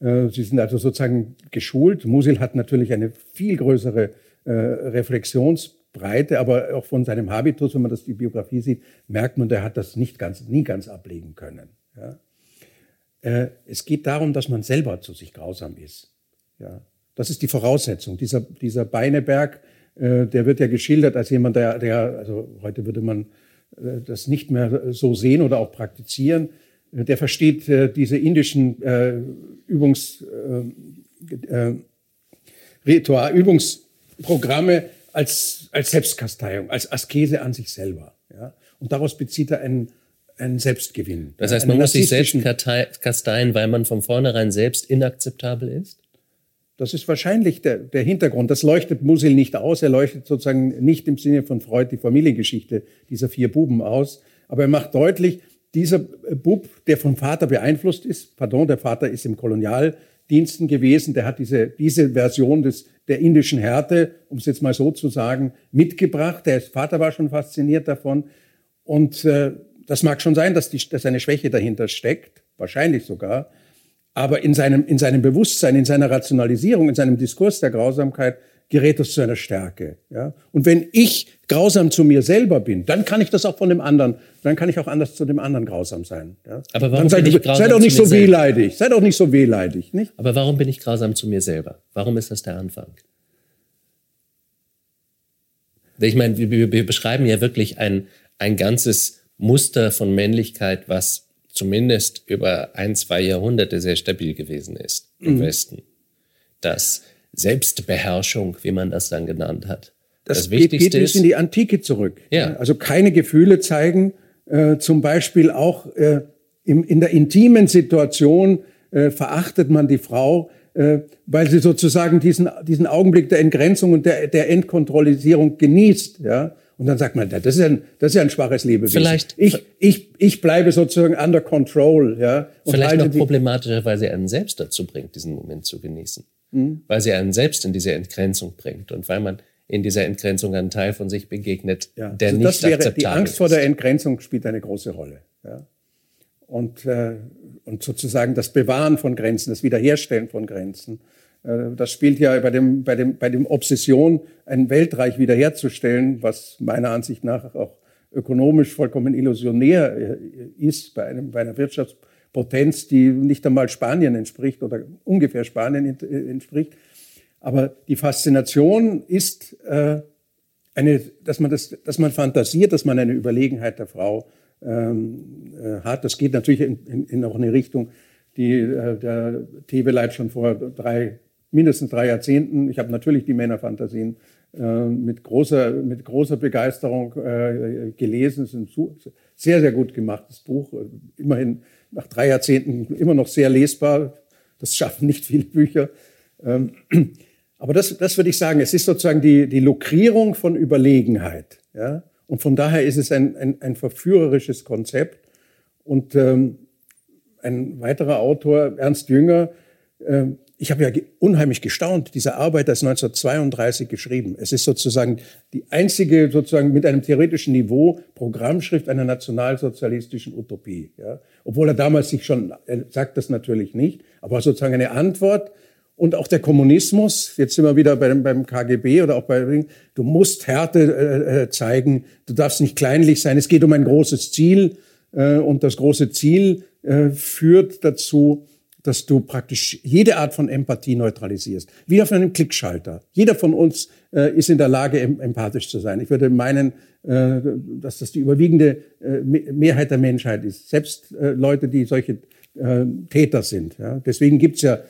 Äh, sie sind also sozusagen geschult. Musil hat natürlich eine viel größere äh, Reflexionsbreite, aber auch von seinem Habitus, wenn man das die Biografie sieht, merkt man, der hat das nicht ganz, nie ganz ablegen können. Ja. Äh, es geht darum, dass man selber zu sich grausam ist. Ja. Das ist die Voraussetzung. Dieser, dieser Beineberg, äh, der wird ja geschildert als jemand, der, der also heute würde man äh, das nicht mehr so sehen oder auch praktizieren. Äh, der versteht äh, diese indischen äh, Übungs, Ritual, Übungsprogramme als, als Selbstkasteiung, als Askese an sich selber. Ja. Und daraus bezieht er einen ein Selbstgewinn. Das heißt, man muss sich selbst kasteien, weil man von vornherein selbst inakzeptabel ist? Das ist wahrscheinlich der, der Hintergrund. Das leuchtet Musil nicht aus. Er leuchtet sozusagen nicht im Sinne von Freud die Familiengeschichte dieser vier Buben aus. Aber er macht deutlich, dieser Bub, der vom Vater beeinflusst ist, pardon, der Vater ist im Kolonialdiensten gewesen, der hat diese, diese Version des, der indischen Härte, um es jetzt mal so zu sagen, mitgebracht. Der Vater war schon fasziniert davon. Und äh, das mag schon sein, dass, die, dass eine Schwäche dahinter steckt, wahrscheinlich sogar. Aber in seinem, in seinem Bewusstsein, in seiner Rationalisierung, in seinem Diskurs der Grausamkeit gerät es zu einer Stärke. Ja? Und wenn ich grausam zu mir selber bin, dann kann ich das auch von dem anderen, dann kann ich auch anders zu dem anderen grausam sein. Ja? Aber warum dann bin ich grausam sei doch nicht so wehleidig, sei doch nicht so wehleidig. Nicht? Aber warum bin ich grausam zu mir selber? Warum ist das der Anfang? Ich meine, wir, wir beschreiben ja wirklich ein, ein ganzes Muster von Männlichkeit, was zumindest über ein, zwei Jahrhunderte sehr stabil gewesen ist im mhm. Westen. Das Selbstbeherrschung, wie man das dann genannt hat. Das, das geht, Wichtigste geht bis in die Antike zurück. Ja. Also keine Gefühle zeigen, äh, zum Beispiel auch äh, im, in der intimen Situation äh, verachtet man die Frau, äh, weil sie sozusagen diesen, diesen Augenblick der Entgrenzung und der, der Entkontrollisierung genießt. Ja? Und dann sagt man, das ist ein, das ist ja ein schwaches Lebewesen. Vielleicht, ich, ich, ich bleibe sozusagen under control. Ja, vielleicht noch problematischer, weil sie einen selbst dazu bringt, diesen Moment zu genießen. Mhm. Weil sie einen selbst in diese Entgrenzung bringt und weil man in dieser Entgrenzung einen Teil von sich begegnet, ja, der also nicht das wäre, akzeptabel Die Angst ist. vor der Entgrenzung spielt eine große Rolle. Ja. Und, äh, und sozusagen das Bewahren von Grenzen, das Wiederherstellen von Grenzen das spielt ja bei dem, bei dem, bei dem Obsession, ein Weltreich wiederherzustellen, was meiner Ansicht nach auch ökonomisch vollkommen illusionär äh, ist bei, einem, bei einer Wirtschaftspotenz, die nicht einmal Spanien entspricht oder ungefähr Spanien äh, entspricht. Aber die Faszination ist äh, eine, dass man das, dass man fantasiert, dass man eine Überlegenheit der Frau ähm, äh, hat. Das geht natürlich in, in, in auch eine Richtung, die äh, der Teweleit schon vor drei, mindestens drei Jahrzehnten. Ich habe natürlich die Männerfantasien äh, mit großer, mit großer Begeisterung äh, gelesen. Es ist ein sehr, sehr gut gemachtes Buch. Immerhin nach drei Jahrzehnten immer noch sehr lesbar. Das schaffen nicht viele Bücher. Ähm, aber das, das würde ich sagen, es ist sozusagen die, die Lukrierung von Überlegenheit. Ja? Und von daher ist es ein, ein, ein verführerisches Konzept. Und ähm, ein weiterer Autor, Ernst Jünger, äh, ich habe ja unheimlich gestaunt, diese Arbeit ist 1932 geschrieben. Es ist sozusagen die einzige, sozusagen mit einem theoretischen Niveau, Programmschrift einer nationalsozialistischen Utopie. Ja? Obwohl er damals sich schon, er sagt das natürlich nicht, aber sozusagen eine Antwort und auch der Kommunismus, jetzt sind wir wieder beim, beim KGB oder auch bei, du musst Härte äh, äh, zeigen, du darfst nicht kleinlich sein, es geht um ein großes Ziel äh, und das große Ziel äh, führt dazu, dass du praktisch jede Art von Empathie neutralisierst, wie auf einem Klickschalter. Jeder von uns äh, ist in der Lage, em empathisch zu sein. Ich würde meinen, äh, dass das die überwiegende äh, Mehrheit der Menschheit ist. Selbst äh, Leute, die solche äh, Täter sind. Ja? Deswegen gibt's ja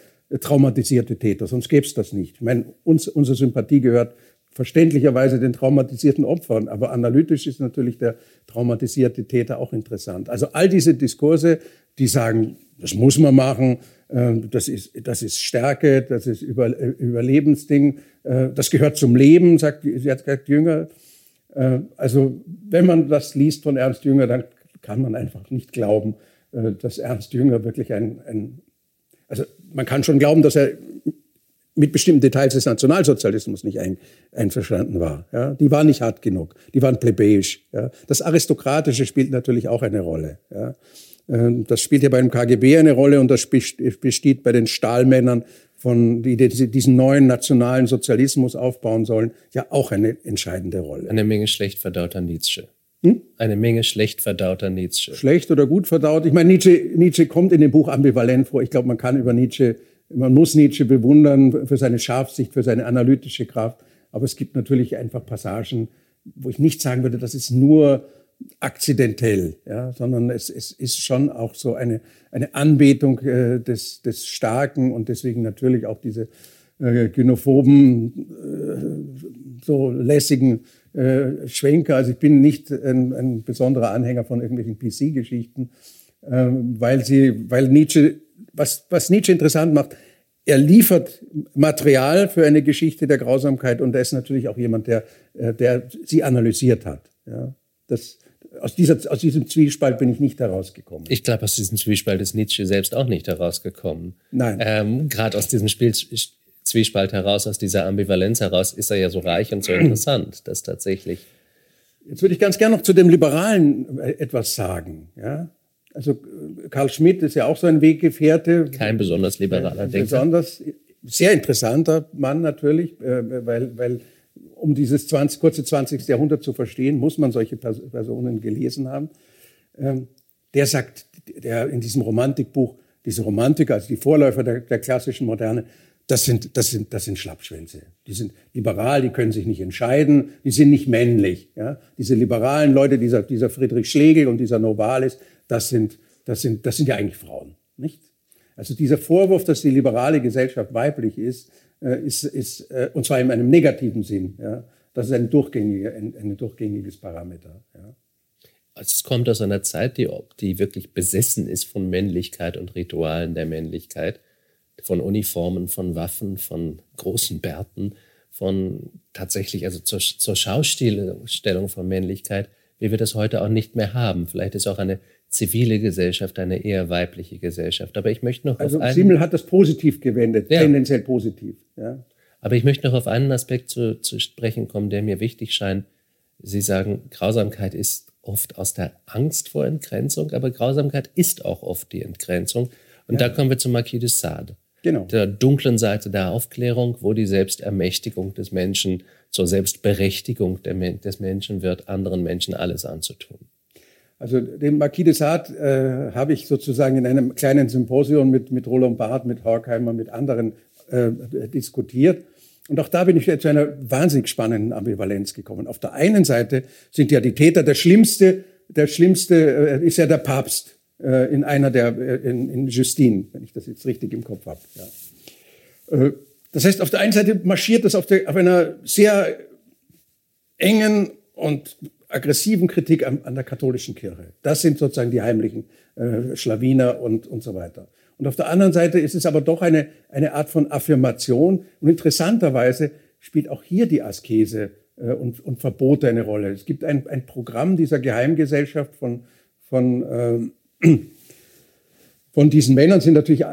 traumatisierte Täter, sonst gäbe es das nicht. Ich meine, uns, unsere Sympathie gehört verständlicherweise den traumatisierten Opfern, aber analytisch ist natürlich der traumatisierte Täter auch interessant. Also all diese Diskurse, die sagen, das muss man machen, äh, das ist, das ist Stärke, das ist Über, Überlebensding, äh, das gehört zum Leben, sagt, sagt Jünger. Äh, also wenn man das liest von Ernst Jünger, dann kann man einfach nicht glauben, dass Ernst Jünger wirklich ein, ein also man kann schon glauben, dass er mit bestimmten Details des Nationalsozialismus nicht ein, einverstanden war. Ja, die waren nicht hart genug, die waren plebejisch. Ja. Das Aristokratische spielt natürlich auch eine Rolle. Ja. Ähm, das spielt ja beim KGB eine Rolle und das besteht bei den Stahlmännern, von, die diesen neuen nationalen Sozialismus aufbauen sollen, ja auch eine entscheidende Rolle. Eine Menge schlecht verdauter Nietzsche. Hm? Eine Menge schlecht verdauter Nietzsche. Schlecht oder gut verdaut. Ich meine, Nietzsche, Nietzsche kommt in dem Buch ambivalent vor. Ich glaube, man kann über Nietzsche, man muss Nietzsche bewundern für seine Scharfsicht, für seine analytische Kraft. Aber es gibt natürlich einfach Passagen, wo ich nicht sagen würde, das ist nur akzidentell, ja, sondern es, es ist schon auch so eine, eine Anbetung äh, des, des Starken und deswegen natürlich auch diese äh, gynophoben, äh, so lässigen äh, Schwenker. Also ich bin nicht ein, ein besonderer Anhänger von irgendwelchen PC-Geschichten, äh, weil sie, weil Nietzsche, was, was Nietzsche interessant macht, er liefert Material für eine Geschichte der Grausamkeit und er ist natürlich auch jemand, der, äh, der sie analysiert hat. Ja, das, aus, dieser, aus diesem Zwiespalt bin ich nicht herausgekommen. Ich glaube, aus diesem Zwiespalt ist Nietzsche selbst auch nicht herausgekommen. Nein. Ähm, Gerade aus diesem Spiel, Zwiespalt heraus, aus dieser Ambivalenz heraus, ist er ja so reich und so interessant, dass tatsächlich. Jetzt würde ich ganz gerne noch zu dem Liberalen äh, etwas sagen. Ja? Also äh, Karl Schmidt ist ja auch so ein Weggefährte. Kein besonders liberaler Denker. Besonders, sehr interessanter Mann natürlich, äh, weil, weil um dieses 20, kurze 20. Jahrhundert zu verstehen, muss man solche Personen gelesen haben. Ähm, der sagt, der in diesem Romantikbuch, diese Romantiker, also die Vorläufer der, der klassischen Moderne, das sind, das sind, das sind Schlappschwänze. Die sind liberal, die können sich nicht entscheiden, die sind nicht männlich. Ja? Diese liberalen Leute, dieser, dieser Friedrich Schlegel und dieser Novalis, das sind, das sind, das sind ja eigentlich Frauen, nicht? Also dieser Vorwurf, dass die liberale Gesellschaft weiblich ist, äh, ist, ist äh, und zwar in einem negativen Sinn, ja? das ist ein, durchgängiger, ein, ein durchgängiges Parameter. Ja? Also es kommt aus einer Zeit, die, die wirklich besessen ist von Männlichkeit und Ritualen der Männlichkeit von Uniformen, von Waffen, von großen Bärten, von tatsächlich, also zur, zur Schaustellung von Männlichkeit, wie wir das heute auch nicht mehr haben. Vielleicht ist auch eine zivile Gesellschaft eine eher weibliche Gesellschaft. Aber ich möchte noch also auf einen, Simmel hat das positiv gewendet, ja. tendenziell positiv. Ja. Aber ich möchte noch auf einen Aspekt zu, zu sprechen kommen, der mir wichtig scheint. Sie sagen, Grausamkeit ist oft aus der Angst vor Entgrenzung, aber Grausamkeit ist auch oft die Entgrenzung. Und ja. da kommen wir zu Marquis de Sade genau. der dunklen Seite der Aufklärung, wo die Selbstermächtigung des Menschen zur Selbstberechtigung des Menschen wird, anderen Menschen alles anzutun. Also den Marquis de Sade äh, habe ich sozusagen in einem kleinen Symposium mit, mit Roland Barth, mit Horkheimer, mit anderen äh, diskutiert. Und auch da bin ich zu einer wahnsinnig spannenden Ambivalenz gekommen. Auf der einen Seite sind ja die Täter der schlimmste, der schlimmste äh, ist ja der Papst äh, in einer der äh, in, in Justine, wenn ich das jetzt richtig im Kopf habe. Ja. Äh, das heißt, auf der einen Seite marschiert das auf, der, auf einer sehr engen und aggressiven Kritik an, an, der katholischen Kirche. Das sind sozusagen die heimlichen äh, Schlawiner und, und so weiter. Und auf der anderen Seite ist es aber doch eine, eine Art von Affirmation. Und interessanterweise spielt auch hier die Askese äh, und, und Verbote eine Rolle. Es gibt ein, ein Programm dieser Geheimgesellschaft von, von, äh, von diesen Männern, sind natürlich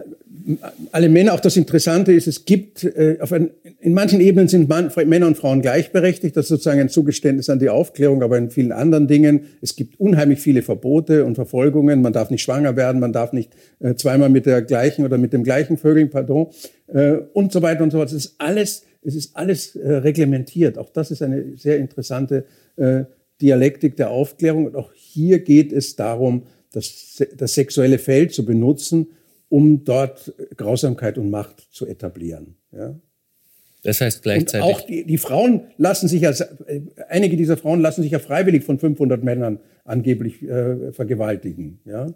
alle Männer, auch das Interessante ist, es gibt, äh, auf ein, in manchen Ebenen sind Mann, Männer und Frauen gleichberechtigt. Das ist sozusagen ein Zugeständnis an die Aufklärung, aber in vielen anderen Dingen. Es gibt unheimlich viele Verbote und Verfolgungen. Man darf nicht schwanger werden, man darf nicht äh, zweimal mit der gleichen oder mit dem gleichen Vögeln, pardon, äh, und so weiter und so fort. Es ist alles, es ist alles äh, reglementiert. Auch das ist eine sehr interessante äh, Dialektik der Aufklärung. Und auch hier geht es darum, das, das sexuelle Feld zu benutzen, um dort Grausamkeit und Macht zu etablieren. Ja. Das heißt gleichzeitig. Und auch die, die Frauen lassen sich ja, einige dieser Frauen lassen sich ja freiwillig von 500 Männern angeblich äh, vergewaltigen. Ja.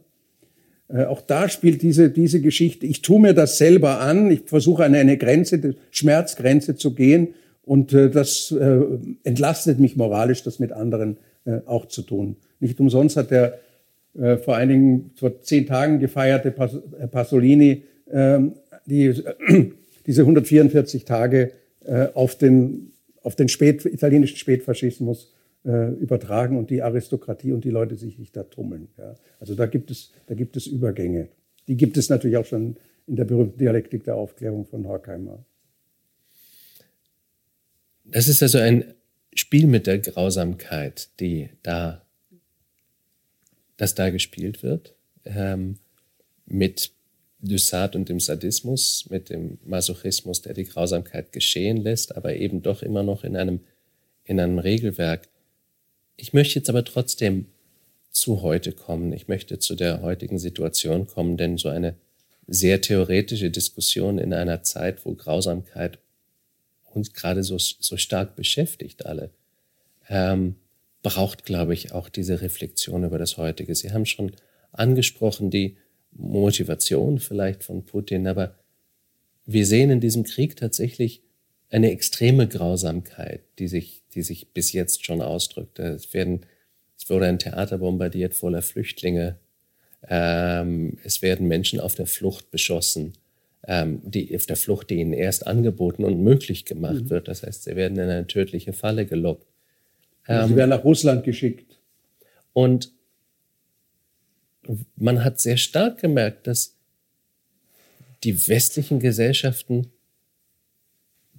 Äh, auch da spielt diese, diese Geschichte, ich tue mir das selber an, ich versuche an eine Grenze, Schmerzgrenze zu gehen und äh, das äh, entlastet mich moralisch, das mit anderen äh, auch zu tun. Nicht umsonst hat der äh, vor einigen, vor zehn Tagen gefeierte äh, Pasolini ähm, die, diese 144 Tage äh, auf den, auf den Spät, italienischen Spätfaschismus übertragen und die Aristokratie und die Leute sich nicht da tummeln. Also da gibt, es, da gibt es Übergänge. Die gibt es natürlich auch schon in der berühmten Dialektik der Aufklärung von Horkheimer. Das ist also ein Spiel mit der Grausamkeit, die da das da gespielt wird, ähm, mit Dysart und dem Sadismus, mit dem Masochismus, der die Grausamkeit geschehen lässt, aber eben doch immer noch in einem, in einem Regelwerk. Ich möchte jetzt aber trotzdem zu heute kommen. Ich möchte zu der heutigen Situation kommen, denn so eine sehr theoretische Diskussion in einer Zeit, wo Grausamkeit uns gerade so, so stark beschäftigt alle, ähm, braucht, glaube ich, auch diese Reflexion über das Heutige. Sie haben schon angesprochen die Motivation vielleicht von Putin, aber wir sehen in diesem Krieg tatsächlich eine extreme Grausamkeit, die sich, die sich bis jetzt schon ausdrückt. Es, werden, es wurde ein Theater bombardiert voller Flüchtlinge. Ähm, es werden Menschen auf der Flucht beschossen, ähm, die auf der Flucht, die ihnen erst angeboten und möglich gemacht mhm. wird. Das heißt, sie werden in eine tödliche Falle gelockt. Ähm, Sie werden nach Russland geschickt. Und man hat sehr stark gemerkt, dass die westlichen Gesellschaften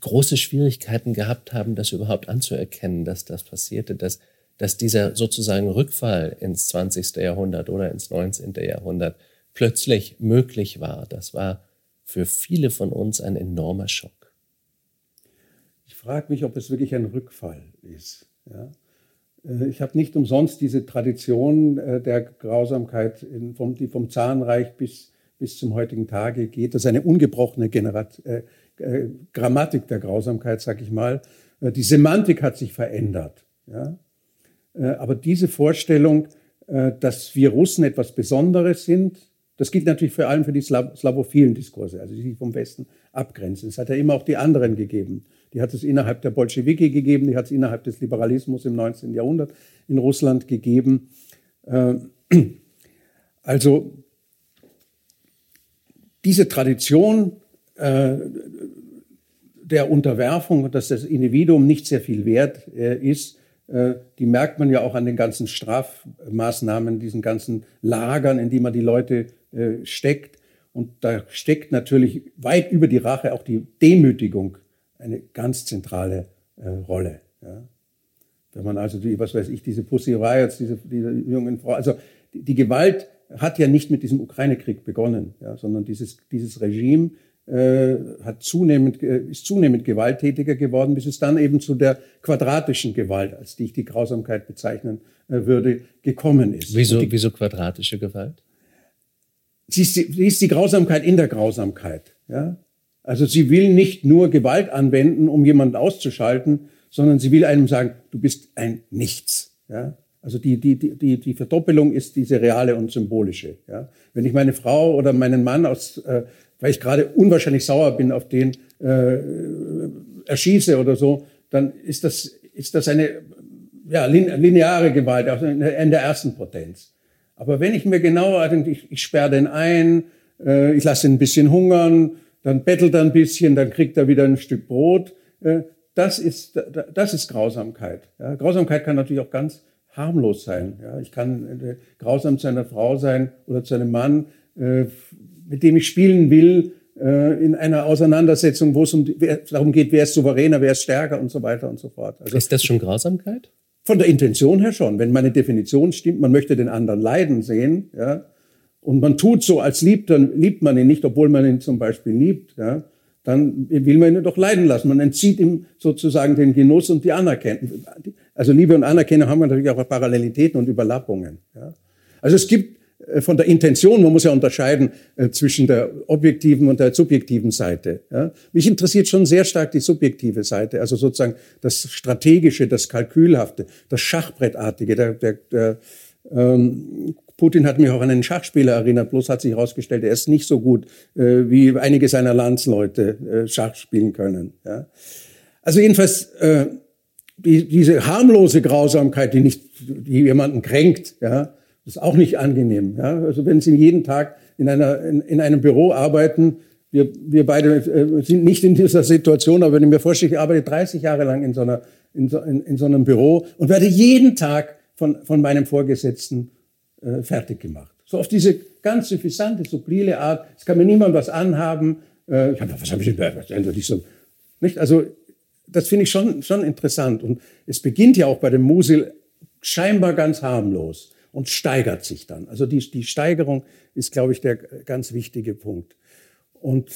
große Schwierigkeiten gehabt haben, das überhaupt anzuerkennen, dass das passierte, dass, dass dieser sozusagen Rückfall ins 20. Jahrhundert oder ins 19. Jahrhundert plötzlich möglich war. Das war für viele von uns ein enormer Schock. Ich frage mich, ob es wirklich ein Rückfall ist. Ja? Äh, ich habe nicht umsonst diese Tradition äh, der Grausamkeit, vom, die vom Zarenreich bis, bis zum heutigen Tage geht. Das ist eine ungebrochene Generat äh, äh, Grammatik der Grausamkeit, sag ich mal. Die Semantik hat sich verändert. Ja? Aber diese Vorstellung, dass wir Russen etwas Besonderes sind, das gilt natürlich vor allem für die slawophilen Diskurse, also die sich vom Westen abgrenzen. Es hat ja immer auch die anderen gegeben. Die hat es innerhalb der Bolschewiki gegeben, die hat es innerhalb des Liberalismus im 19. Jahrhundert in Russland gegeben. Äh, also diese Tradition äh, der Unterwerfung, dass das Individuum nicht sehr viel wert äh, ist, die merkt man ja auch an den ganzen Strafmaßnahmen, diesen ganzen Lagern, in die man die Leute steckt. Und da steckt natürlich weit über die Rache auch die Demütigung eine ganz zentrale äh, Rolle. Ja. Wenn man also die, was weiß ich, diese Pussy Riots, diese, diese jungen Frau, also die, die, Gewalt hat ja nicht mit diesem Ukraine-Krieg begonnen, ja, sondern dieses, dieses Regime äh, hat zunehmend, äh, ist zunehmend gewalttätiger geworden, bis es dann eben zu der quadratischen Gewalt, als die ich die Grausamkeit bezeichnen äh, würde, gekommen ist. Wieso, die, wieso quadratische Gewalt? Sie ist, die, sie ist die Grausamkeit in der Grausamkeit. Ja? Also sie will nicht nur Gewalt anwenden, um jemanden auszuschalten, sondern sie will einem sagen, du bist ein Nichts. Ja? Also die, die, die, die Verdoppelung ist diese reale und symbolische. Ja? Wenn ich meine Frau oder meinen Mann aus, äh, weil ich gerade unwahrscheinlich sauer bin auf den, äh, erschieße oder so, dann ist das, ist das eine ja, lineare Gewalt also in der ersten Potenz. Aber wenn ich mir genauer denke, ich, ich sperre den ein, äh, ich lasse ihn ein bisschen hungern, dann bettelt er ein bisschen, dann kriegt er wieder ein Stück Brot. Äh, das ist, das ist Grausamkeit. Ja, Grausamkeit kann natürlich auch ganz harmlos sein. Ja, ich kann äh, grausam zu einer Frau sein oder zu einem Mann, äh, mit dem ich spielen will, in einer Auseinandersetzung, wo es um, darum geht, wer ist souveräner, wer ist stärker und so weiter und so fort. Also, ist das schon Grausamkeit? Von der Intention her schon. Wenn meine Definition stimmt, man möchte den anderen leiden sehen, ja, und man tut so, als liebt, dann liebt man ihn nicht, obwohl man ihn zum Beispiel liebt, ja, dann will man ihn doch leiden lassen. Man entzieht ihm sozusagen den Genuss und die Anerkennung. Also Liebe und Anerkennung haben natürlich auch Parallelitäten und Überlappungen. Ja. Also es gibt äh, von der Intention, man muss ja unterscheiden äh, zwischen der objektiven und der subjektiven Seite. Ja. Mich interessiert schon sehr stark die subjektive Seite, also sozusagen das Strategische, das Kalkülhafte, das Schachbrettartige. Der, der, der, ähm, Putin hat mich auch an einen Schachspieler erinnert, bloß hat sich herausgestellt, er ist nicht so gut, äh, wie einige seiner Landsleute äh, Schach spielen können. Ja. Also jedenfalls äh, die, diese harmlose Grausamkeit, die nicht, die jemanden kränkt, ja, ist auch nicht angenehm. Ja. Also wenn Sie jeden Tag in einer in, in einem Büro arbeiten, wir, wir beide äh, sind nicht in dieser Situation, aber wenn ich mir vorstelle, ich arbeite 30 Jahre lang in so, einer, in, so, in, in so einem Büro und werde jeden Tag von, von meinem Vorgesetzten äh, fertig gemacht. So auf diese ganz suffisante, sublime Art. Es kann mir niemand was anhaben. Äh, ich hab, was habe ich denn nicht so? Nicht? Also das finde ich schon, schon interessant. Und es beginnt ja auch bei dem Musil scheinbar ganz harmlos und steigert sich dann. Also die, die Steigerung ist, glaube ich, der ganz wichtige Punkt. Und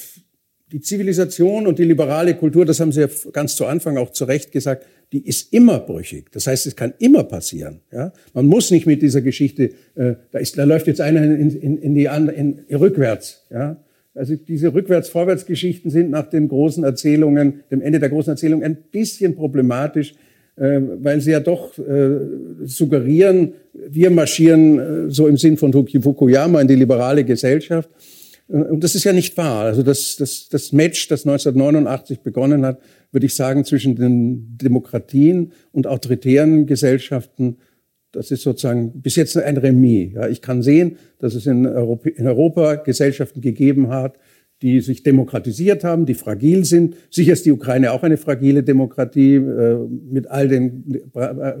die Zivilisation und die liberale Kultur, das haben Sie ja ganz zu Anfang auch zu Recht gesagt, die ist immer brüchig. Das heißt, es kann immer passieren. Ja? Man muss nicht mit dieser Geschichte, äh, da, ist, da läuft jetzt einer in, in, in die andere, in, rückwärts. Ja? Also diese Rückwärts-Vorwärts-Geschichten sind nach den großen Erzählungen, dem Ende der großen Erzählung ein bisschen problematisch, äh, weil sie ja doch äh, suggerieren, wir marschieren äh, so im Sinn von Fukuyama in die liberale Gesellschaft. Und das ist ja nicht wahr. Also das, das, das Match, das 1989 begonnen hat, würde ich sagen, zwischen den Demokratien und autoritären Gesellschaften, das ist sozusagen bis jetzt ein Remis. Ja, ich kann sehen, dass es in Europa, in Europa Gesellschaften gegeben hat, die sich demokratisiert haben, die fragil sind. Sicher ist die Ukraine auch eine fragile Demokratie äh, mit all den äh,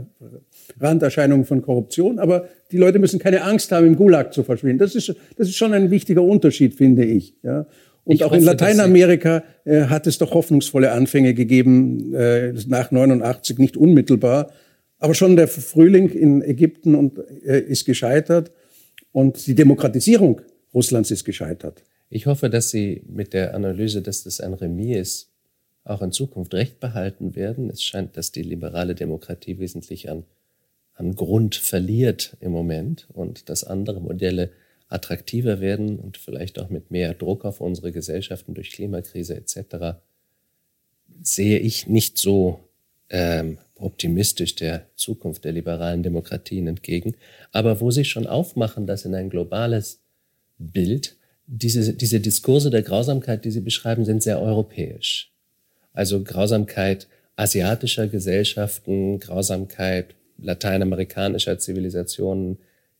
Randerscheinungen von Korruption, aber die Leute müssen keine Angst haben, im Gulag zu verschwinden. Das ist, das ist schon ein wichtiger Unterschied, finde ich. Ja. Und ich auch hoffe, in Lateinamerika äh, hat es doch hoffnungsvolle Anfänge gegeben, äh, nach 89, nicht unmittelbar. Aber schon der Frühling in Ägypten und, äh, ist gescheitert und die Demokratisierung Russlands ist gescheitert. Ich hoffe, dass Sie mit der Analyse, dass das ein Remis ist, auch in Zukunft recht behalten werden. Es scheint, dass die liberale Demokratie wesentlich an, an Grund verliert im Moment und dass andere Modelle attraktiver werden und vielleicht auch mit mehr Druck auf unsere Gesellschaften durch Klimakrise etc., sehe ich nicht so ähm, optimistisch der Zukunft der liberalen Demokratien entgegen. Aber wo sie schon aufmachen, dass in ein globales Bild diese, diese Diskurse der Grausamkeit, die sie beschreiben, sind sehr europäisch. Also Grausamkeit asiatischer Gesellschaften, Grausamkeit lateinamerikanischer Zivilisationen,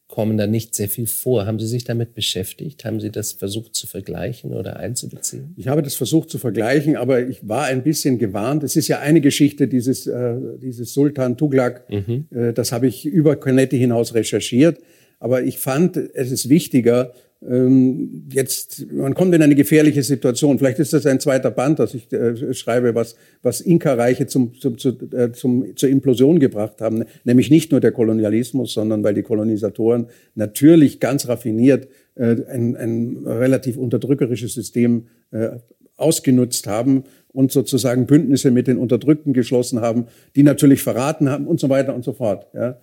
kommen da nicht sehr viel vor. Haben Sie sich damit beschäftigt? Haben Sie das versucht zu vergleichen oder einzubeziehen? Ich habe das versucht zu vergleichen, aber ich war ein bisschen gewarnt. Es ist ja eine Geschichte dieses, äh, dieses Sultan Tuglak. Mhm. Äh, das habe ich über Cornetti hinaus recherchiert. Aber ich fand, es ist wichtiger, ähm, jetzt, man kommt in eine gefährliche Situation. Vielleicht ist das ein zweiter Band, dass ich äh, schreibe, was, was Inka-Reiche zum, zum, zu, äh, zum, zur Implosion gebracht haben. Nämlich nicht nur der Kolonialismus, sondern weil die Kolonisatoren natürlich ganz raffiniert äh, ein, ein relativ unterdrückerisches System äh, ausgenutzt haben und sozusagen Bündnisse mit den Unterdrückten geschlossen haben, die natürlich verraten haben und so weiter und so fort. Ja.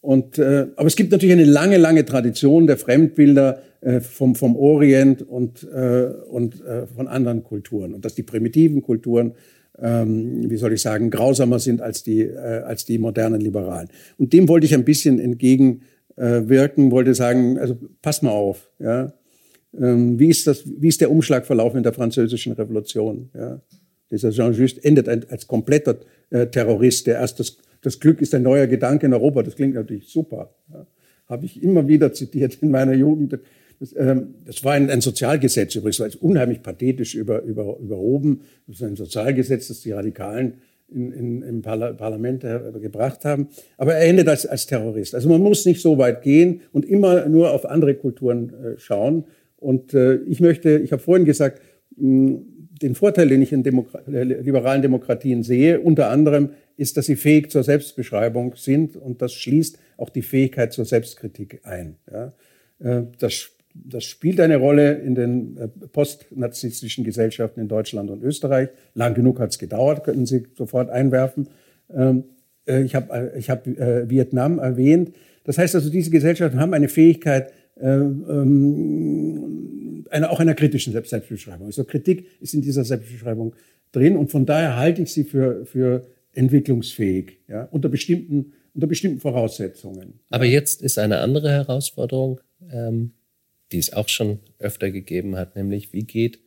Und, äh, aber es gibt natürlich eine lange, lange Tradition der Fremdbilder äh, vom, vom Orient und, äh, und äh, von anderen Kulturen. Und dass die primitiven Kulturen, ähm, wie soll ich sagen, grausamer sind als die, äh, als die modernen Liberalen. Und dem wollte ich ein bisschen entgegenwirken, wollte sagen, also pass mal auf. Ja? Ähm, wie, ist das, wie ist der Umschlag verlaufen in der französischen Revolution? Ja? Dieser Jean Just endet als kompletter äh, Terrorist, der erst das das Glück ist ein neuer Gedanke in Europa. Das klingt natürlich super. Ja. Habe ich immer wieder zitiert in meiner Jugend. Das, ähm, das war ein, ein, Sozialgesetz übrigens, das war unheimlich pathetisch über, über, überhoben. Das ist ein Sozialgesetz, das die Radikalen in, in, im Parla Parlament äh, gebracht haben. Aber er endet als, als Terrorist. Also man muss nicht so weit gehen und immer nur auf andere Kulturen äh, schauen. Und äh, ich möchte, ich habe vorhin gesagt, mh, den Vorteil, den ich in Demokra liberalen Demokratien sehe, unter anderem ist, dass sie fähig zur Selbstbeschreibung sind und das schließt auch die Fähigkeit zur Selbstkritik ein. Ja. Äh, das, das spielt eine Rolle in den äh, postnarzisstischen Gesellschaften in Deutschland und Österreich. Lang genug hat es gedauert, könnten Sie sofort einwerfen. Ähm, äh, ich habe ich hab Vietnam erwähnt. Das heißt also, diese Gesellschaften haben eine Fähigkeit, ähm, eine, auch einer kritischen Selbstbeschreibung. Also Kritik ist in dieser Selbstbeschreibung drin und von daher halte ich sie für, für entwicklungsfähig, ja, unter bestimmten, unter bestimmten Voraussetzungen. Aber jetzt ist eine andere Herausforderung, ähm, die es auch schon öfter gegeben hat, nämlich wie geht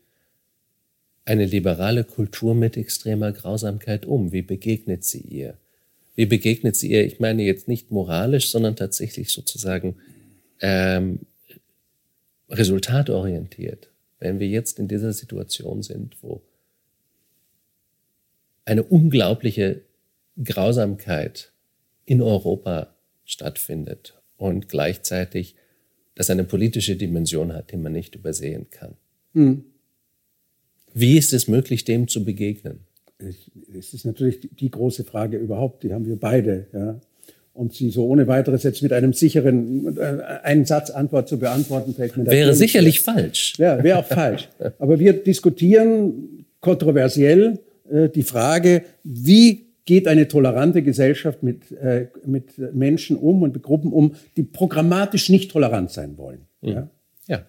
eine liberale Kultur mit extremer Grausamkeit um? Wie begegnet sie ihr? Wie begegnet sie ihr? Ich meine jetzt nicht moralisch, sondern tatsächlich sozusagen ähm, resultatorientiert. Wenn wir jetzt in dieser Situation sind, wo eine unglaubliche Grausamkeit in Europa stattfindet und gleichzeitig das eine politische Dimension hat, die man nicht übersehen kann. Hm. Wie ist es möglich, dem zu begegnen? Es ist natürlich die große Frage überhaupt, die haben wir beide. Ja. Und sie so ohne weiteres jetzt mit einem sicheren, äh, einen Satz Antwort zu beantworten, fällt mir Wäre sicherlich falsch. Ja, wäre auch falsch. Aber wir diskutieren kontroversiell die Frage, wie geht eine tolerante Gesellschaft mit, äh, mit Menschen um und mit Gruppen um, die programmatisch nicht tolerant sein wollen. Mhm. Ja? ja.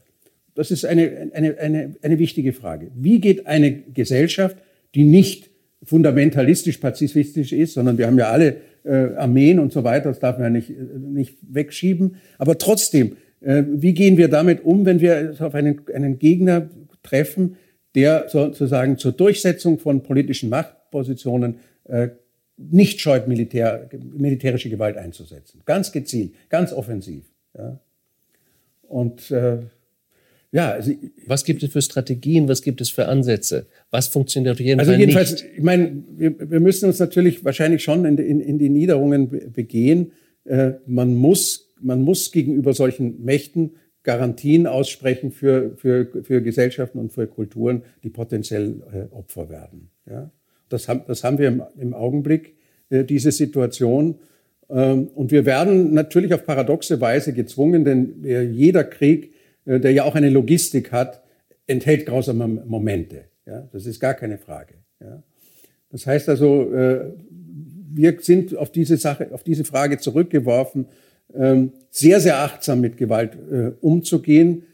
Das ist eine, eine, eine, eine wichtige Frage. Wie geht eine Gesellschaft, die nicht fundamentalistisch, pazifistisch ist, sondern wir haben ja alle äh, Armeen und so weiter, das darf man ja nicht, äh, nicht wegschieben. Aber trotzdem, äh, wie gehen wir damit um, wenn wir auf einen, einen Gegner treffen, der sozusagen zur Durchsetzung von politischen Machtpositionen äh, nicht scheut, Militär, militärische Gewalt einzusetzen. Ganz gezielt, ganz offensiv. Ja. Und äh, ja, also, was gibt es für Strategien, was gibt es für Ansätze? Was funktioniert auf jeden also Fall jedenfalls, nicht? Ich meine, wir, wir, müssen uns natürlich wahrscheinlich schon in, in, in die Niederungen begehen. Äh, man, muss, man muss gegenüber solchen Mächten Garantien aussprechen für, für, für Gesellschaften und für Kulturen, die potenziell äh, Opfer werden. Ja? Das, haben, das haben wir im, im Augenblick, äh, diese Situation. Ähm, und wir werden natürlich auf paradoxe Weise gezwungen, denn äh, jeder Krieg, äh, der ja auch eine Logistik hat, enthält grausame Momente. Ja? Das ist gar keine Frage. Ja? Das heißt also, äh, wir sind auf diese Sache, auf diese Frage zurückgeworfen, sehr, sehr achtsam mit Gewalt äh, umzugehen,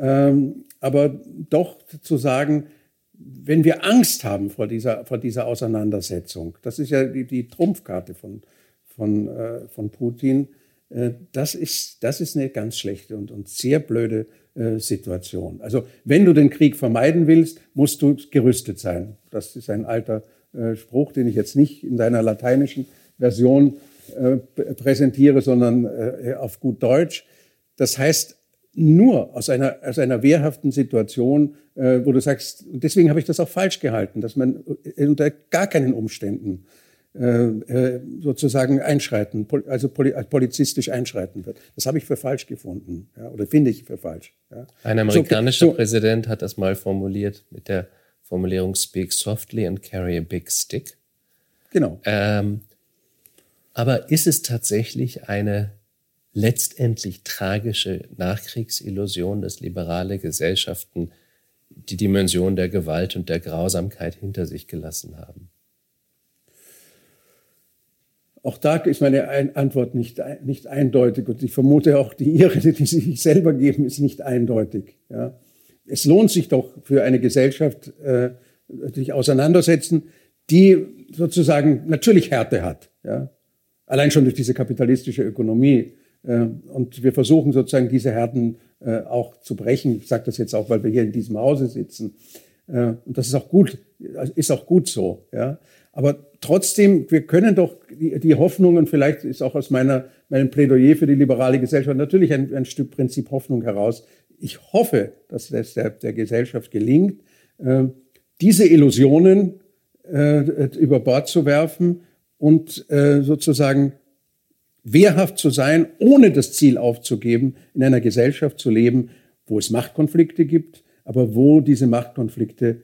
ähm, aber doch zu sagen, wenn wir Angst haben vor dieser, vor dieser Auseinandersetzung, das ist ja die, die Trumpfkarte von, von, äh, von Putin, äh, das, ist, das ist eine ganz schlechte und, und sehr blöde äh, Situation. Also wenn du den Krieg vermeiden willst, musst du gerüstet sein. Das ist ein alter äh, Spruch, den ich jetzt nicht in deiner lateinischen Version präsentiere, sondern äh, auf gut Deutsch. Das heißt, nur aus einer, aus einer wehrhaften Situation, äh, wo du sagst, und deswegen habe ich das auch falsch gehalten, dass man unter gar keinen Umständen sozusagen einschreiten, also polizistisch einschreiten wird. Das habe ich für falsch gefunden, ja, oder finde ich für falsch. Ja. Ein amerikanischer so, so, Präsident hat das mal formuliert mit der Formulierung Speak softly and carry a big stick. Genau. Ähm, aber ist es tatsächlich eine letztendlich tragische Nachkriegsillusion, dass liberale Gesellschaften die Dimension der Gewalt und der Grausamkeit hinter sich gelassen haben? auch da ist meine Antwort nicht, nicht eindeutig und ich vermute auch die ihre, die sie sich selber geben, ist nicht eindeutig. Ja. Es lohnt sich doch für eine Gesellschaft, äh, sich auseinandersetzen, die sozusagen natürlich Härte hat. Ja. Allein schon durch diese kapitalistische Ökonomie. Äh, und wir versuchen sozusagen diese Härten äh, auch zu brechen. Ich sage das jetzt auch, weil wir hier in diesem Hause sitzen. Äh, und das ist auch gut, ist auch gut so. Ja. Aber trotzdem, wir können doch die, die Hoffnungen, vielleicht ist auch aus meiner, meinem Plädoyer für die liberale Gesellschaft natürlich ein, ein Stück Prinzip Hoffnung heraus. Ich hoffe, dass es der, der Gesellschaft gelingt, diese Illusionen über Bord zu werfen und äh, sozusagen wehrhaft zu sein, ohne das Ziel aufzugeben, in einer Gesellschaft zu leben, wo es Machtkonflikte gibt, aber wo diese Machtkonflikte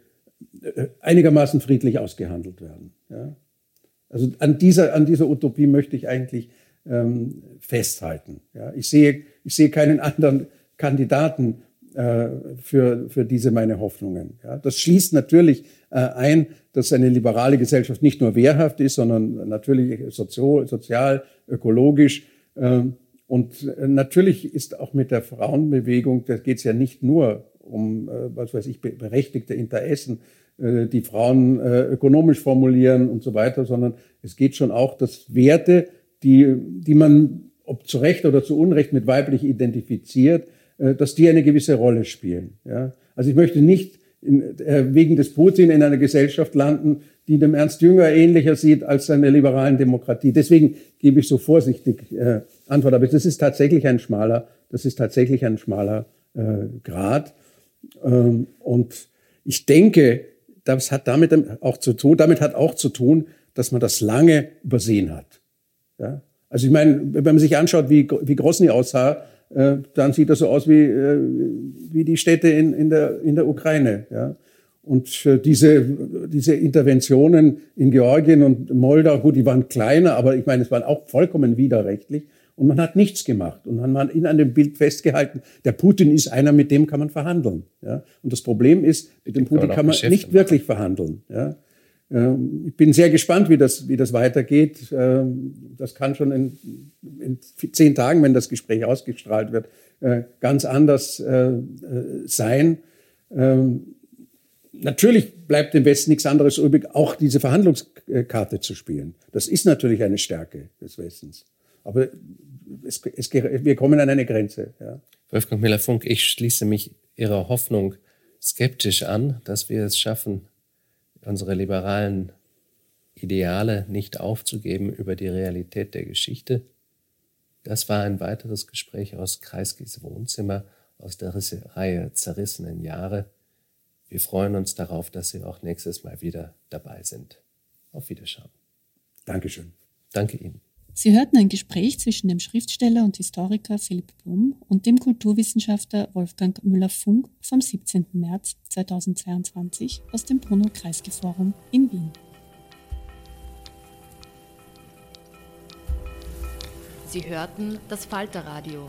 äh, einigermaßen friedlich ausgehandelt werden. Ja? Also an dieser, an dieser Utopie möchte ich eigentlich ähm, festhalten. Ja? Ich, sehe, ich sehe keinen anderen Kandidaten für, für diese meine Hoffnungen. Ja? Das schließt natürlich äh, ein, dass eine liberale Gesellschaft nicht nur wehrhaft ist, sondern natürlich sozio, sozial, ökologisch. Äh, und äh, natürlich ist auch mit der Frauenbewegung, da geht es ja nicht nur um, äh, was weiß ich, berechtigte Interessen, äh, die Frauen äh, ökonomisch formulieren und so weiter, sondern es geht schon auch, dass Werte, die, die man ob zu Recht oder zu Unrecht mit weiblich identifiziert, dass die eine gewisse Rolle spielen. Ja? Also ich möchte nicht in, wegen des Putin in einer Gesellschaft landen, die dem Ernst Jünger ähnlicher sieht als seine liberalen Demokratie. Deswegen gebe ich so vorsichtig äh, Antwort. Aber das ist tatsächlich ein schmaler, das ist tatsächlich ein schmaler äh, Grad. Ähm, und ich denke, das hat damit auch zu tun, damit hat auch zu tun, dass man das lange übersehen hat. Ja? Also ich meine, wenn man sich anschaut, wie, wie Grosny aussah, äh, dann sieht das so aus wie, äh, wie die Städte in, in, der, in der Ukraine. Ja? Und äh, diese, diese Interventionen in Georgien und Moldau, gut, die waren kleiner, aber ich meine, es waren auch vollkommen widerrechtlich. Und man hat nichts gemacht. Und man hat in einem Bild festgehalten, der Putin ist einer, mit dem kann man verhandeln. Ja? Und das Problem ist, mit dem Putin kann man nicht wirklich verhandeln. Ja? Ähm, ich bin sehr gespannt, wie das, wie das weitergeht. Ähm, das kann schon in, in zehn Tagen, wenn das Gespräch ausgestrahlt wird, äh, ganz anders äh, äh, sein. Ähm, natürlich bleibt dem Westen nichts anderes übrig, auch diese Verhandlungskarte zu spielen. Das ist natürlich eine Stärke des Westens. Aber es, es, wir kommen an eine Grenze. Ja. Wolfgang Miller-Funk, ich schließe mich Ihrer Hoffnung skeptisch an, dass wir es schaffen, unsere liberalen Ideale nicht aufzugeben über die Realität der Geschichte. Das war ein weiteres Gespräch aus Kreiskis Wohnzimmer aus der Reihe Zerrissenen Jahre. Wir freuen uns darauf, dass Sie auch nächstes Mal wieder dabei sind. Auf Wiederschauen. Dankeschön. Danke Ihnen. Sie hörten ein Gespräch zwischen dem Schriftsteller und Historiker Philipp Blum und dem Kulturwissenschaftler Wolfgang Müller-Funk vom 17. März 2022 aus dem Bruno-Kreisky-Forum in Wien. Sie hörten das Falterradio,